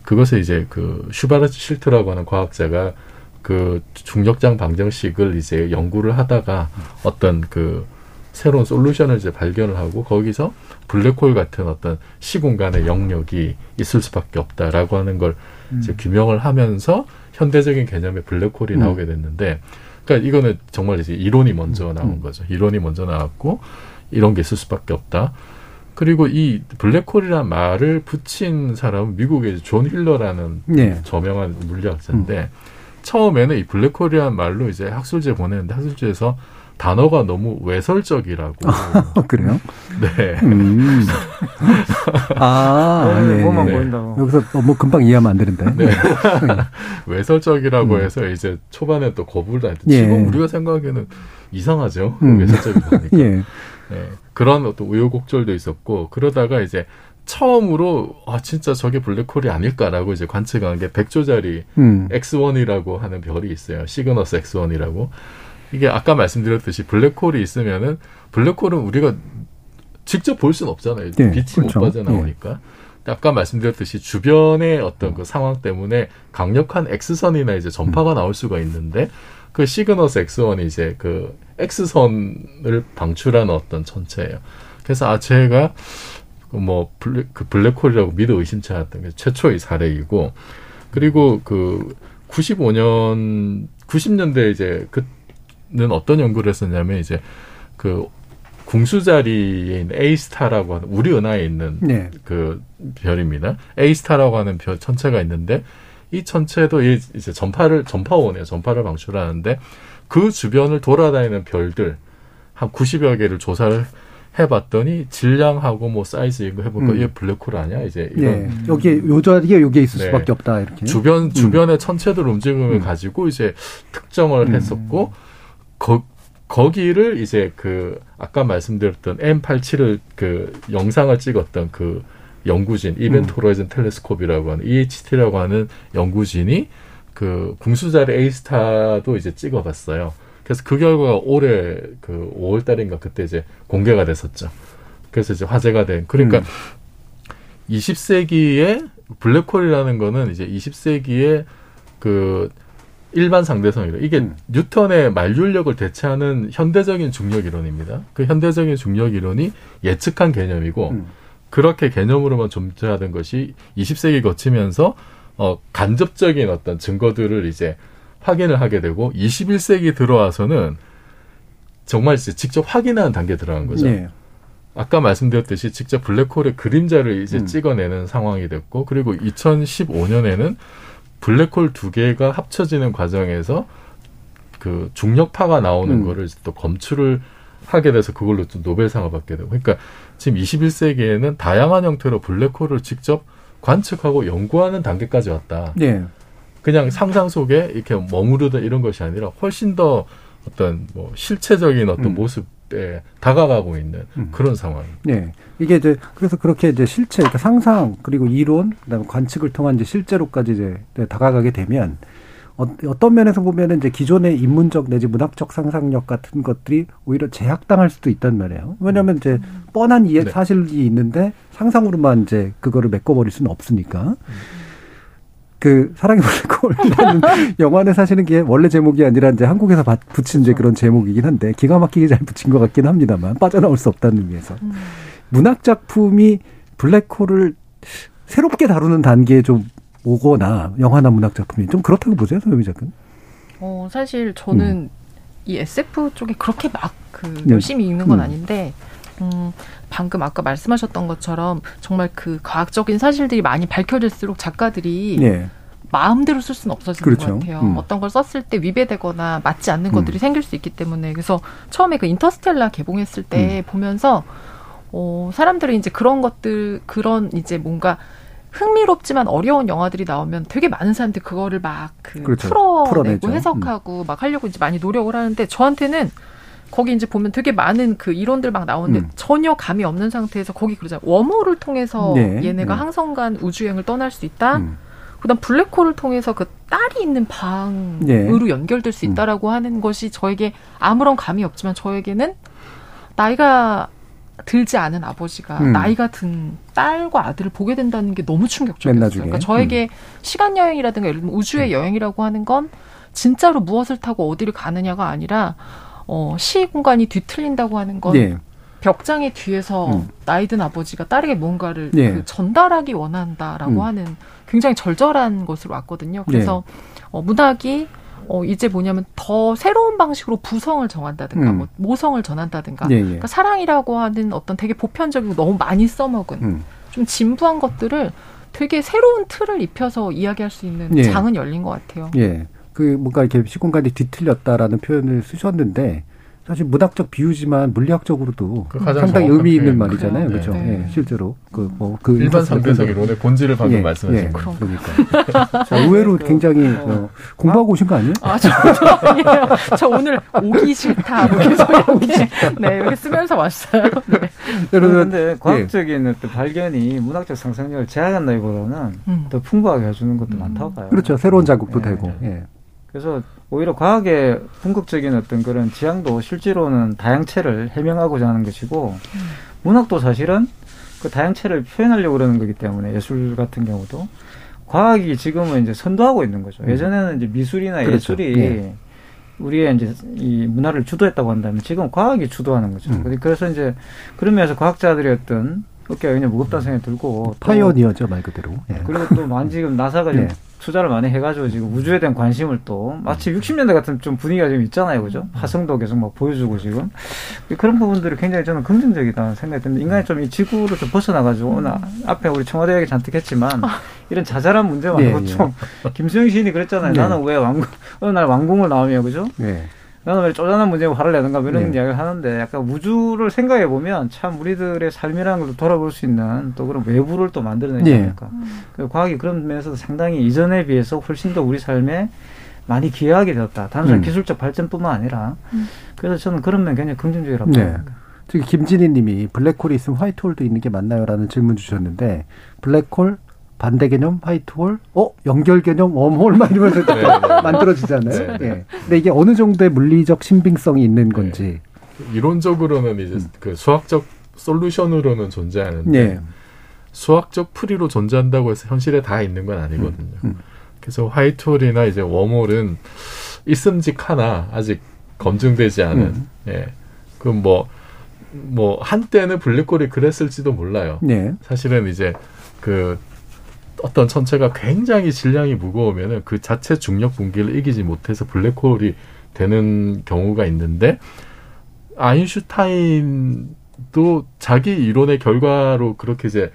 그것을 이제 그 슈바르트 실트라고 하는 과학자가 그 중력장 방정식을 이제 연구를 하다가 어떤 그 새로운 솔루션을 이제 발견을 하고 거기서 블랙홀 같은 어떤 시공간의 영역이 있을 수밖에 없다라고 하는 걸 이제 규명을 하면서 현대적인 개념의 블랙홀이 음. 나오게 됐는데 그러니까 이거는 정말 이제 이론이 먼저 나온 거죠. 이론이 먼저 나왔고 이런 게 있을 수밖에 없다. 그리고 이 블랙홀이라는 말을 붙인 사람은 미국의 존 휠러라는 네. 저명한 물리학자인데 처음에는 이 블랙홀이라는 말로 이제 학술지에 보내는데 학술지에서 단어가 너무 외설적이라고. 그래요? 네. 음. 아, 네, 예, 예. 보인다고. 여기서 어, 뭐 금방 이해하면 안 되는데. 네. 외설적이라고 음. 해서 이제 초반에 또 거부를 하는데 예. 지금 우리가 생각하기에는 이상하죠. 음. 외설적이다 보니까. 예. 네. 그런 어떤 우여곡절도 있었고 그러다가 이제 처음으로 아 진짜 저게 블랙홀이 아닐까라고 이제 관측한 게 100조짜리 음. X1이라고 하는 별이 있어요. 시그너스 X1이라고. 이게 아까 말씀드렸듯이 블랙홀이 있으면은 블랙홀은 우리가 직접 볼 수는 없잖아요. 예, 빛이 그렇죠. 못 빠져나오니까. 근데 아까 말씀드렸듯이 주변의 어떤 그 상황 때문에 강력한 X선이나 이제 전파가 음. 나올 수가 있는데 그 시그너스 X1이 이제 그 X선을 방출하는 어떤 천체예요. 그래서 아 제가 뭐 블랙, 그 블랙홀이라고 믿어 의심치 않았던 게 최초의 사례이고 그리고 그 95년 90년대 이제 그는 어떤 연구를 했었냐면 이제 그 궁수자리에 있는 A 스타라고 하는 우리 은하에 있는 네. 그 별입니다. A 스타라고 하는 별 천체가 있는데 이 천체도 이 이제 전파를 전파원이에요. 전파를 방출하는데 그 주변을 돌아다니는 별들 한 90여 개를 조사를 해봤더니 질량하고 뭐 사이즈 이거 해보니까 음. 얘 블랙홀 아니야 이제 이런 예. 여기에 요 자리에 여기에 있을 네. 수밖에 없다 이렇게. 주변 음. 주변의 천체들 움직임을 가지고 이제 특정을 음. 했었고 거 거기를 이제 그 아까 말씀드렸던 M87을 그 영상을 찍었던 그 연구진 이벤트 음. 호라이즌 텔레스콥이라고 하는 EHT라고 하는 연구진이 그 궁수자리 A스타도 이제 찍어봤어요. 그래서 그 결과가 올해 그 5월 달인가 그때 이제 공개가 됐었죠. 그래서 이제 화제가 된 그러니까 음. 20세기에 블랙홀이라는 거는 이제 20세기에 그 일반 상대성이라 이게 음. 뉴턴의 만류력을 대체하는 현대적인 중력 이론입니다. 그 현대적인 중력 이론이 예측한 개념이고 음. 그렇게 개념으로만 존재하던 것이 20세기 거치면서 어 간접적인 어떤 증거들을 이제 확인을 하게 되고 21세기 들어와서는 정말 이제 직접 확인하는 단계에 들어간 거죠. 네. 아까 말씀드렸듯이 직접 블랙홀의 그림자를 이제 음. 찍어내는 상황이 됐고 그리고 2015년에는 블랙홀 두 개가 합쳐지는 과정에서 그 중력파가 나오는 음. 거를 또 검출을 하게 돼서 그걸로 또 노벨상을 받게 되고 그러니까 지금 21세기에는 다양한 형태로 블랙홀을 직접 관측하고 연구하는 단계까지 왔다. 네. 그냥 상상 속에 이렇게 머무르던 이런 것이 아니라 훨씬 더 어떤 뭐 실체적인 어떤 음. 모습에 다가가고 있는 음. 그런 상황. 네. 이게 이제 그래서 그렇게 이제 실체, 그러니까 상상 그리고 이론, 그다음에 관측을 통한 이제 실제로까지 이제 네, 다가가게 되면 어, 어떤 면에서 보면은 이제 기존의 인문적 내지 문학적 상상력 같은 것들이 오히려 제약당할 수도 있단 말이에요. 왜냐하면 이제 뻔한 이해 네. 사실이 있는데 상상으로만 이제 그거를 메꿔버릴 수는 없으니까. 그 사랑의 블랙홀이라는 영화는 사실은 게 원래 제목이 아니라 이제 한국에서 바- 붙인 이제 그런 제목이긴 한데 기가 막히게 잘 붙인 것 같긴 합니다만 빠져나올 수 없다는 의미에서 문학 작품이 블랙홀을 새롭게 다루는 단계에 좀 오거나 영화나 문학 작품이 좀 그렇다고 보세요, 소유미 작가는? 어, 사실 저는 음. 이 SF 쪽에 그렇게 막그 네. 열심히 읽는 건 음. 아닌데, 음, 방금 아까 말씀하셨던 것처럼 정말 그 과학적인 사실들이 많이 밝혀질수록 작가들이 네. 마음대로 쓸 수는 없어지는 그렇죠. 것 같아요. 음. 어떤 걸 썼을 때 위배되거나 맞지 않는 음. 것들이 생길 수 있기 때문에 그래서 처음에 그 인터스텔라 개봉했을 때 음. 보면서 어, 사람들이 이제 그런 것들 그런 이제 뭔가 흥미롭지만 어려운 영화들이 나오면 되게 많은 사람들이 그거를 막그 그렇죠. 풀어내고 풀어내죠. 음. 해석하고 막 하려고 이제 많이 노력을 하는데 저한테는 거기 이제 보면 되게 많은 그 이론들 막 나오는데 음. 전혀 감이 없는 상태에서 거기 그러잖아요. 웜홀을 통해서 네. 얘네가 네. 항성간 우주여행을 떠날 수 있다. 음. 그다음 블랙홀을 통해서 그 딸이 있는 방으로 네. 연결될 수 음. 있다라고 하는 것이 저에게 아무런 감이 없지만 저에게는 나이가 들지 않은 아버지가 음. 나이가 든 딸과 아들을 보게 된다는 게 너무 맨 충격적이었어요. 음. 그러니까 저에게 시간 여행이라든가 예를 들면 우주의 여행이라고 하는 건 진짜로 무엇을 타고 어디를 가느냐가 아니라 어, 시 공간이 뒤틀린다고 하는 건 네. 벽장의 뒤에서 음. 나이든 아버지가 딸에게 뭔가를 네. 그 전달하기 원한다라고 음. 하는 굉장히 절절한 것으로 왔거든요. 그래서 어, 문학이 어, 이제 뭐냐면 더 새로운 방식으로 부성을 정한다든가 음. 뭐 모성을 전한다든가 예, 예. 그러니까 사랑이라고 하는 어떤 되게 보편적이고 너무 많이 써먹은 음. 좀 진부한 것들을 되게 새로운 틀을 입혀서 이야기할 수 있는 예. 장은 열린 것 같아요. 예. 그 뭔가 이렇게 시공간이 뒤틀렸다라는 표현을 쓰셨는데 사실 문학적 비유지만 물리학적으로도 그 상당히 의미 있는. 말이잖아요. 네. 그렇죠. 네. 예, 실제로 그 뭐 그 일반 상대적 이론의 본질을 방금 말씀하신 거죠. 그러니까 자, 의외로 굉장히 어, 공부하고 오신 거 아니에요? 아, 저, 저 아니에요. 저 오늘 오기 싫다. 뭐 계속 이렇게, 네, 이렇게 쓰면서 왔어요. 네. 그런데 과학적인 어떤 발견이 문학적 상상력을 제한한다기보다는 음. 더 풍부하게 해주는 것도 많다고 봐요. 그렇죠. 새로운 자극도 네. 되고. 예. 그래서 오히려 과학의 궁극적인 어떤 그런 지향도 실제로는 다양체를 해명하고자 하는 것이고 문학도 사실은 그 다양체를 표현하려고 그러는 거기 때문에 예술 같은 경우도 과학이 지금은 이제 선도하고 있는 거죠. 음. 예전에는 이제 미술이나 그렇죠. 예술이 예. 우리의 이제 이 문화를 주도했다고 한다면 지금 과학이 주도하는 거죠. 음. 그래서 이제 그런 면에서 과학자들의 어떤 어깨가 굉장히 무겁다는 생각이 들고 또 pioneer죠 말 그대로. 예. 그리고 또 많이 지금 나사가 네. 투자를 많이 해가지고 지금 우주에 대한 관심을 또 마치 60년대 같은 좀 분위기가 지금 있잖아요, 그죠? 화성도 계속 막 보여주고 지금 그런 부분들이 굉장히 저는 긍정적이다 생각이 듭니다. 인간이 좀 이 지구를 좀 벗어나가지고 오늘 앞에 우리 청와대 얘기 잔뜩 했지만 이런 자잘한 문제 말고 네, 좀 김수영 시인이 그랬잖아요. 네. 나는 왜 왕궁 어느 날 왕궁을 나오며 그죠? 예. 나는 왜 쪼잔한 문제에 화를 내는가 뭐 이런 네. 이야기를 하는데 약간 우주를 생각해 보면 참 우리들의 삶이라는 걸 돌아볼 수 있는 또 그런 외부를 또 만들어내지 네. 않을까. 그 과학이 그런 면에서 상당히 이전에 비해서 훨씬 더 우리 삶에 많이 기여하게 되었다. 단순 음. 기술적 발전뿐만 아니라 그래서 저는 그런 면 굉장히 긍정적이라고 네. 봅니다. 지금 김진희 님이 블랙홀이 있으면 화이트홀도 있는 게 맞나요? 라는 질문 주셨는데 블랙홀 반대 개념 화이트홀 어 연결 개념 웜홀 막 이러면서 네, 네. 만들어지잖아요. 네, 네. 예. 근데 이게 어느 정도의 물리적 신빙성이 있는 건지. 이론적으로는 이제 그 수학적 솔루션으로는 존재하는데 네. 수학적 풀이로 존재한다고 해서 현실에 다 있는 건 아니거든요. 음. 그래서 화이트홀이나 이제 웜홀은 있음직 하나 아직 검증되지 않은 음. 예. 그럼 뭐, 뭐, 한때는 블랙홀이 그랬을지도 몰라요. 네. 사실은 이제 그 어떤 천체가 굉장히 질량이 무거우면은 그 자체 중력 분기를 이기지 못해서 블랙홀이 되는 경우가 있는데 아인슈타인도 자기 이론의 결과로 그렇게 이제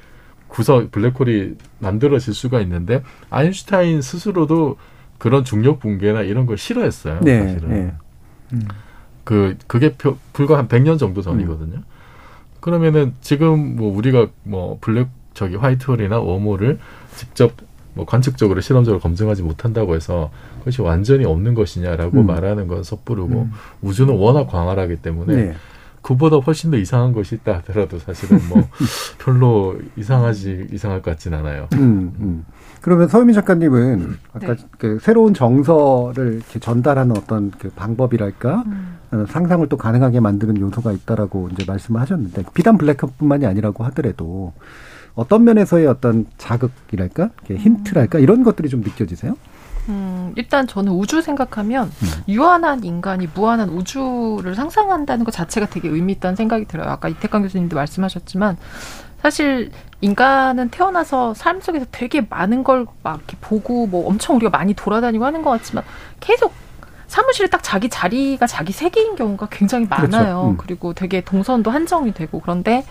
구성 블랙홀이 만들어질 수가 있는데 아인슈타인 스스로도 그런 중력 붕괴나 이런 걸 싫어했어요. 네. 사실은. 네. 그 그게 표- 불과 한 100년 정도 전이거든요. 그러면은 지금 뭐 우리가 뭐 블랙 저기 화이트홀이나 웜홀을 직접 뭐 관측적으로 실험적으로 검증하지 못한다고 해서 그것이 완전히 없는 것이냐라고 음. 말하는 건 섣부르고 음. 우주는 워낙 광활하기 때문에 네. 그보다 훨씬 더 이상한 것이 있다 하더라도 사실은 뭐 별로 이상하지 이상할 것 같진 않아요. 음, 음. 그러면 서유민 작가님은 아까 그 새로운 정서를 이렇게 전달하는 어떤 그 방법이랄까 어, 상상을 또 가능하게 만드는 요소가 있다라고 이제 말씀을 하셨는데 비단 블랙홀뿐만이 아니라고 하더라도 어떤 면에서의 어떤 자극이랄까 이렇게 힌트랄까 이런 것들이 좀 느껴지세요? 음, 일단 저는 우주 생각하면 유한한 인간이 무한한 우주를 상상한다는 것 자체가 되게 의미 있다는 생각이 들어요. 아까 이태강 교수님도 말씀하셨지만 사실 인간은 태어나서 삶 속에서 되게 많은 걸 막 이렇게 보고 뭐 엄청 우리가 많이 돌아다니고 하는 것 같지만 계속 사무실에 딱 자기 자리가 자기 세계인 경우가 굉장히 그렇죠. 많아요. 음. 그리고 되게 동선도 한정이 되고 그런데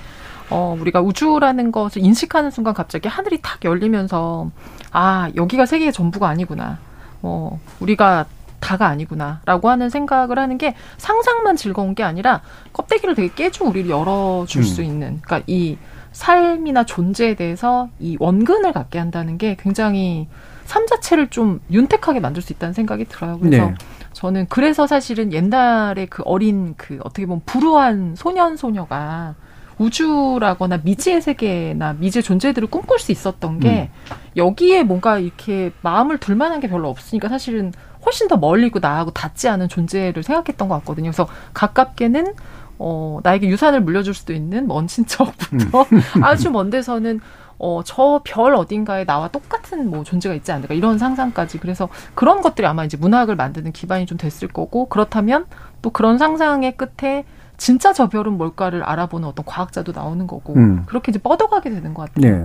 어, 우리가 우주라는 것을 인식하는 순간 갑자기 하늘이 탁 열리면서 아, 여기가 세계의 전부가 아니구나. 어, 우리가 다가 아니구나라고 하는 생각을 하는 게 상상만 즐거운 게 아니라 껍데기를 되게 깨주고 우리를 열어줄 음. 수 있는 그러니까 이 삶이나 존재에 대해서 이 원근을 갖게 한다는 게 굉장히 삶 자체를 좀 윤택하게 만들 수 있다는 생각이 들어요. 그래서 네. 저는 그래서 사실은 옛날에 그 어린 그 어떻게 보면 불우한 소년 소녀가 우주라거나 미지의 세계나 미지의 존재들을 꿈꿀 수 있었던 게 여기에 뭔가 이렇게 마음을 둘 만한 게 별로 없으니까 사실은 훨씬 더 멀리고 나하고 닿지 않은 존재를 생각했던 것 같거든요. 그래서 가깝게는 어, 나에게 유산을 물려줄 수도 있는 먼 친척부터 아주 먼 데서는 어, 저 별 어딘가에 나와 똑같은 뭐 존재가 있지 않을까 이런 상상까지. 그래서 그런 것들이 아마 이제 문학을 만드는 기반이 좀 됐을 거고 그렇다면 또 그런 상상의 끝에 진짜 저 별은 뭘까를 알아보는 어떤 과학자도 나오는 거고 음. 그렇게 이제 뻗어가게 되는 것 같아요. 네.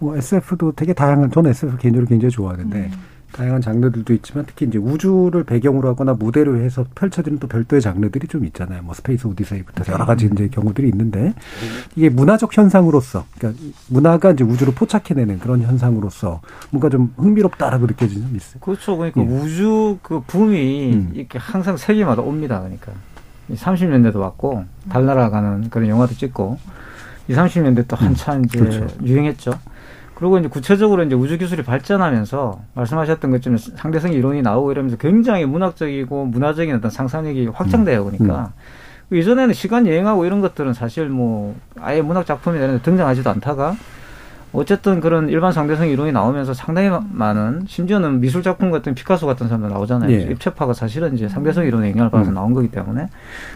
뭐 SF도 되게 다양한 저는 SF 개인적으로 굉장히 좋아하는데 음. 다양한 장르들도 있지만 특히 이제 우주를 배경으로 하거나 무대로 해서 펼쳐지는 또 별도의 장르들이 좀 있잖아요. 뭐 스페이스 오디세이부터 여러 가지 이제 경우들이 있는데 이게 문화적 현상으로서 그러니까 문화가 이제 우주를 포착해내는 그런 현상으로서 뭔가 좀 흥미롭다라고 느껴지는 점 있어요. 그렇죠. 그러니까 예. 우주 그 붐이 음. 이렇게 항상 세계마다 옵니다. 그러니까 30년대도 왔고 달 날아가는 그런 영화도 찍고 20, 30년대 또 한참 이제 그렇죠. 유행했죠. 그리고 이제 구체적으로 이제 우주 기술이 발전하면서 말씀하셨던 것처럼 상대성 이론이 나오고 이러면서 굉장히 문학적이고 문화적인 어떤 상상력이 확장돼요. 그러니까 이전에는 시간 여행하고 이런 것들은 사실 뭐 아예 문학 작품이 되는 등장하지도 않다가 어쨌든 그런 일반 상대성 이론이 나오면서 상당히 마- 많은 심지어는 미술 작품 같은 피카소 같은 사람도 나오잖아요. 예. 입체파가 사실은 이제 상대성 이론의 영향을 받아서 음. 나온 거기 때문에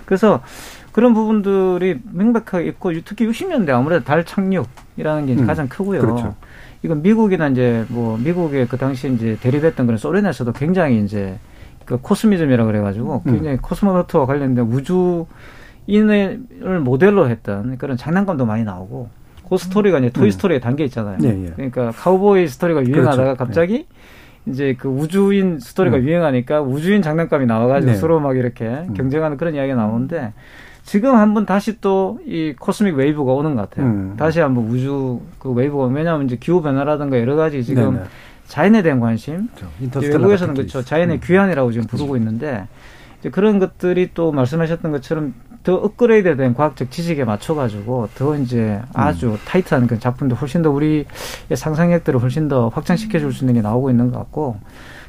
그래서 그런 부분들이 명백하게 있고 특히 60년대 아무래도 달 착륙이라는 게 음. 가장 크고요. 그렇죠. 이건 미국이나 이제 뭐 미국의 그 당시 이제 대립했던 그런 소련에서도 굉장히 이제 그 cosmism이라 그래가지고 음. 굉장히 cosmonaut와 관련된 우주인을 모델로 했던 그런 장난감도 많이 나오고 그 스토리가 이제 토이 음. 스토리에 담겨 있잖아요. 예, 예. 그러니까 카우보이 스토리가 유행하다가 그렇죠. 갑자기 이제 그 우주인 스토리가 음. 유행하니까 우주인 장난감이 나와가지고 네. 음. 서로 막 이렇게 경쟁하는 그런 이야기가 나오는데 지금 한번 다시 또 이 cosmic wave가 오는 것 같아요. 음. 다시 한번 우주 그 wave가 왜냐하면 이제 기후 변화라든가 여러 가지 지금 네네. 자연에 대한 관심 인터스텔라 외국에서는 그렇죠 자연의 귀환이라고 지금 부르고 있는데 이제 그런 것들이 또 말씀하셨던 것처럼 더 업그레이드된 과학적 지식에 맞춰가지고 더 이제 아주 타이트한 그 작품도 훨씬 더 우리의 상상력들을 훨씬 더 확장시켜 줄 수 있는 게 나오고 있는 것 같고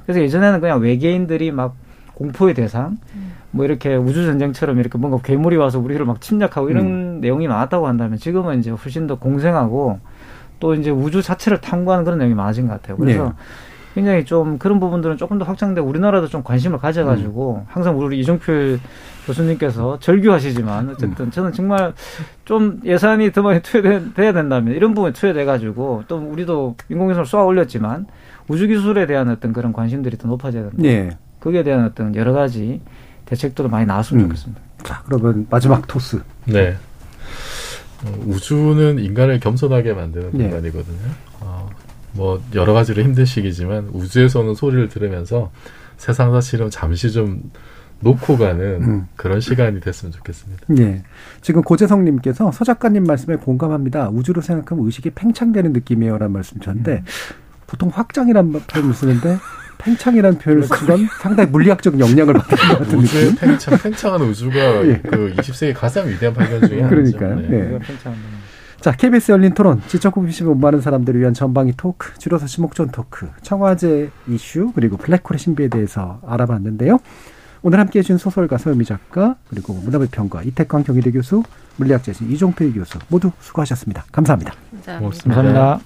그래서 예전에는 그냥 외계인들이 막 공포의 대상 뭐 이렇게 우주 전쟁처럼 이렇게 뭔가 괴물이 와서 우리를 막 침략하고 이런 내용이 많았다고 한다면 지금은 이제 훨씬 더 공생하고 또 이제 우주 자체를 탐구하는 그런 내용이 많아진 것 같아요. 그래서 네. 굉장히 좀 그런 부분들은 조금 더 확장되고 우리나라도 좀 관심을 가져가지고 항상 우리 이종필 교수님께서 절규하시지만 어쨌든 저는 정말 좀 예산이 더 많이 투여돼야 된다면 이런 부분에 투여돼가지고 또 우리도 인공위성을 쏘아 올렸지만 우주 기술에 대한 어떤 그런 관심들이 더 높아져야 된다. 예. 거기에 대한 어떤 여러 가지 대책들을 많이 나왔으면 음. 좋겠습니다. 자, 그러면 마지막 토스. 네. 어, 우주는 인간을 겸손하게 만드는 네. 공간이거든요. 어, 뭐 여러 가지로 힘든 시기지만 우주에서는 소리를 들으면서 세상 사실은 잠시 좀 놓고 가는 음. 그런 시간이 됐으면 좋겠습니다. 예. 지금 고재성님께서 서 작가님 말씀에 공감합니다. 우주로 생각하면 의식이 팽창되는 느낌이에요라는 말씀 주셨는데 보통 확장이라는 표현을 쓰는데 팽창이라는 표현을 쓴건 상당히 물리학적 영향을 받는 것 같은 우주의 느낌. 팽창, 팽창한 우주가 예. 그 20세기 가장 위대한 발견 중에 하나죠. 그러니까요. 네. 예. 자, KBS 열린 토론, 지적 못 많은 사람들을 위한 전방위 토크, 줄여서 지목전 토크, 청와제 이슈, 그리고 블랙홀의 신비에 대해서 알아봤는데요. 오늘 함께 해 준 소설가 서유미 작가, 그리고 문화비 평가 이태광 경희대 교수, 물리학자신 이종필 교수 모두 수고하셨습니다. 감사합니다. 감사합니다.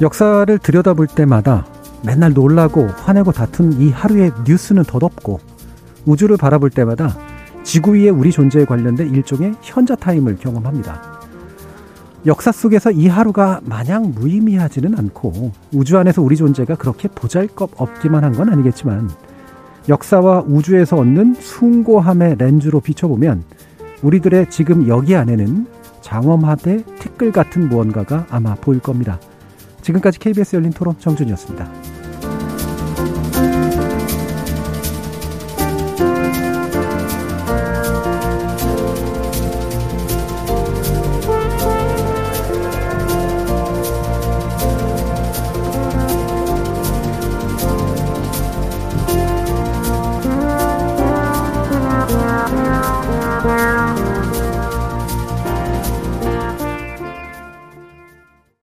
역사를 들여다볼 때마다 맨날 놀라고 화내고 다툰 이 하루의 뉴스는 덧없고 우주를 바라볼 때마다 지구 위에 우리 존재에 관련된 일종의 현자 타임을 경험합니다. 역사 속에서 이 하루가 마냥 무의미하지는 않고 우주 안에서 우리 존재가 그렇게 보잘것 없기만 한 건 아니겠지만 역사와 우주에서 얻는 숭고함의 렌즈로 비춰보면 우리들의 지금 여기 안에는 장엄하되 티끌 같은 무언가가 아마 보일 겁니다. 지금까지 KBS 열린 토론 정준이었습니다.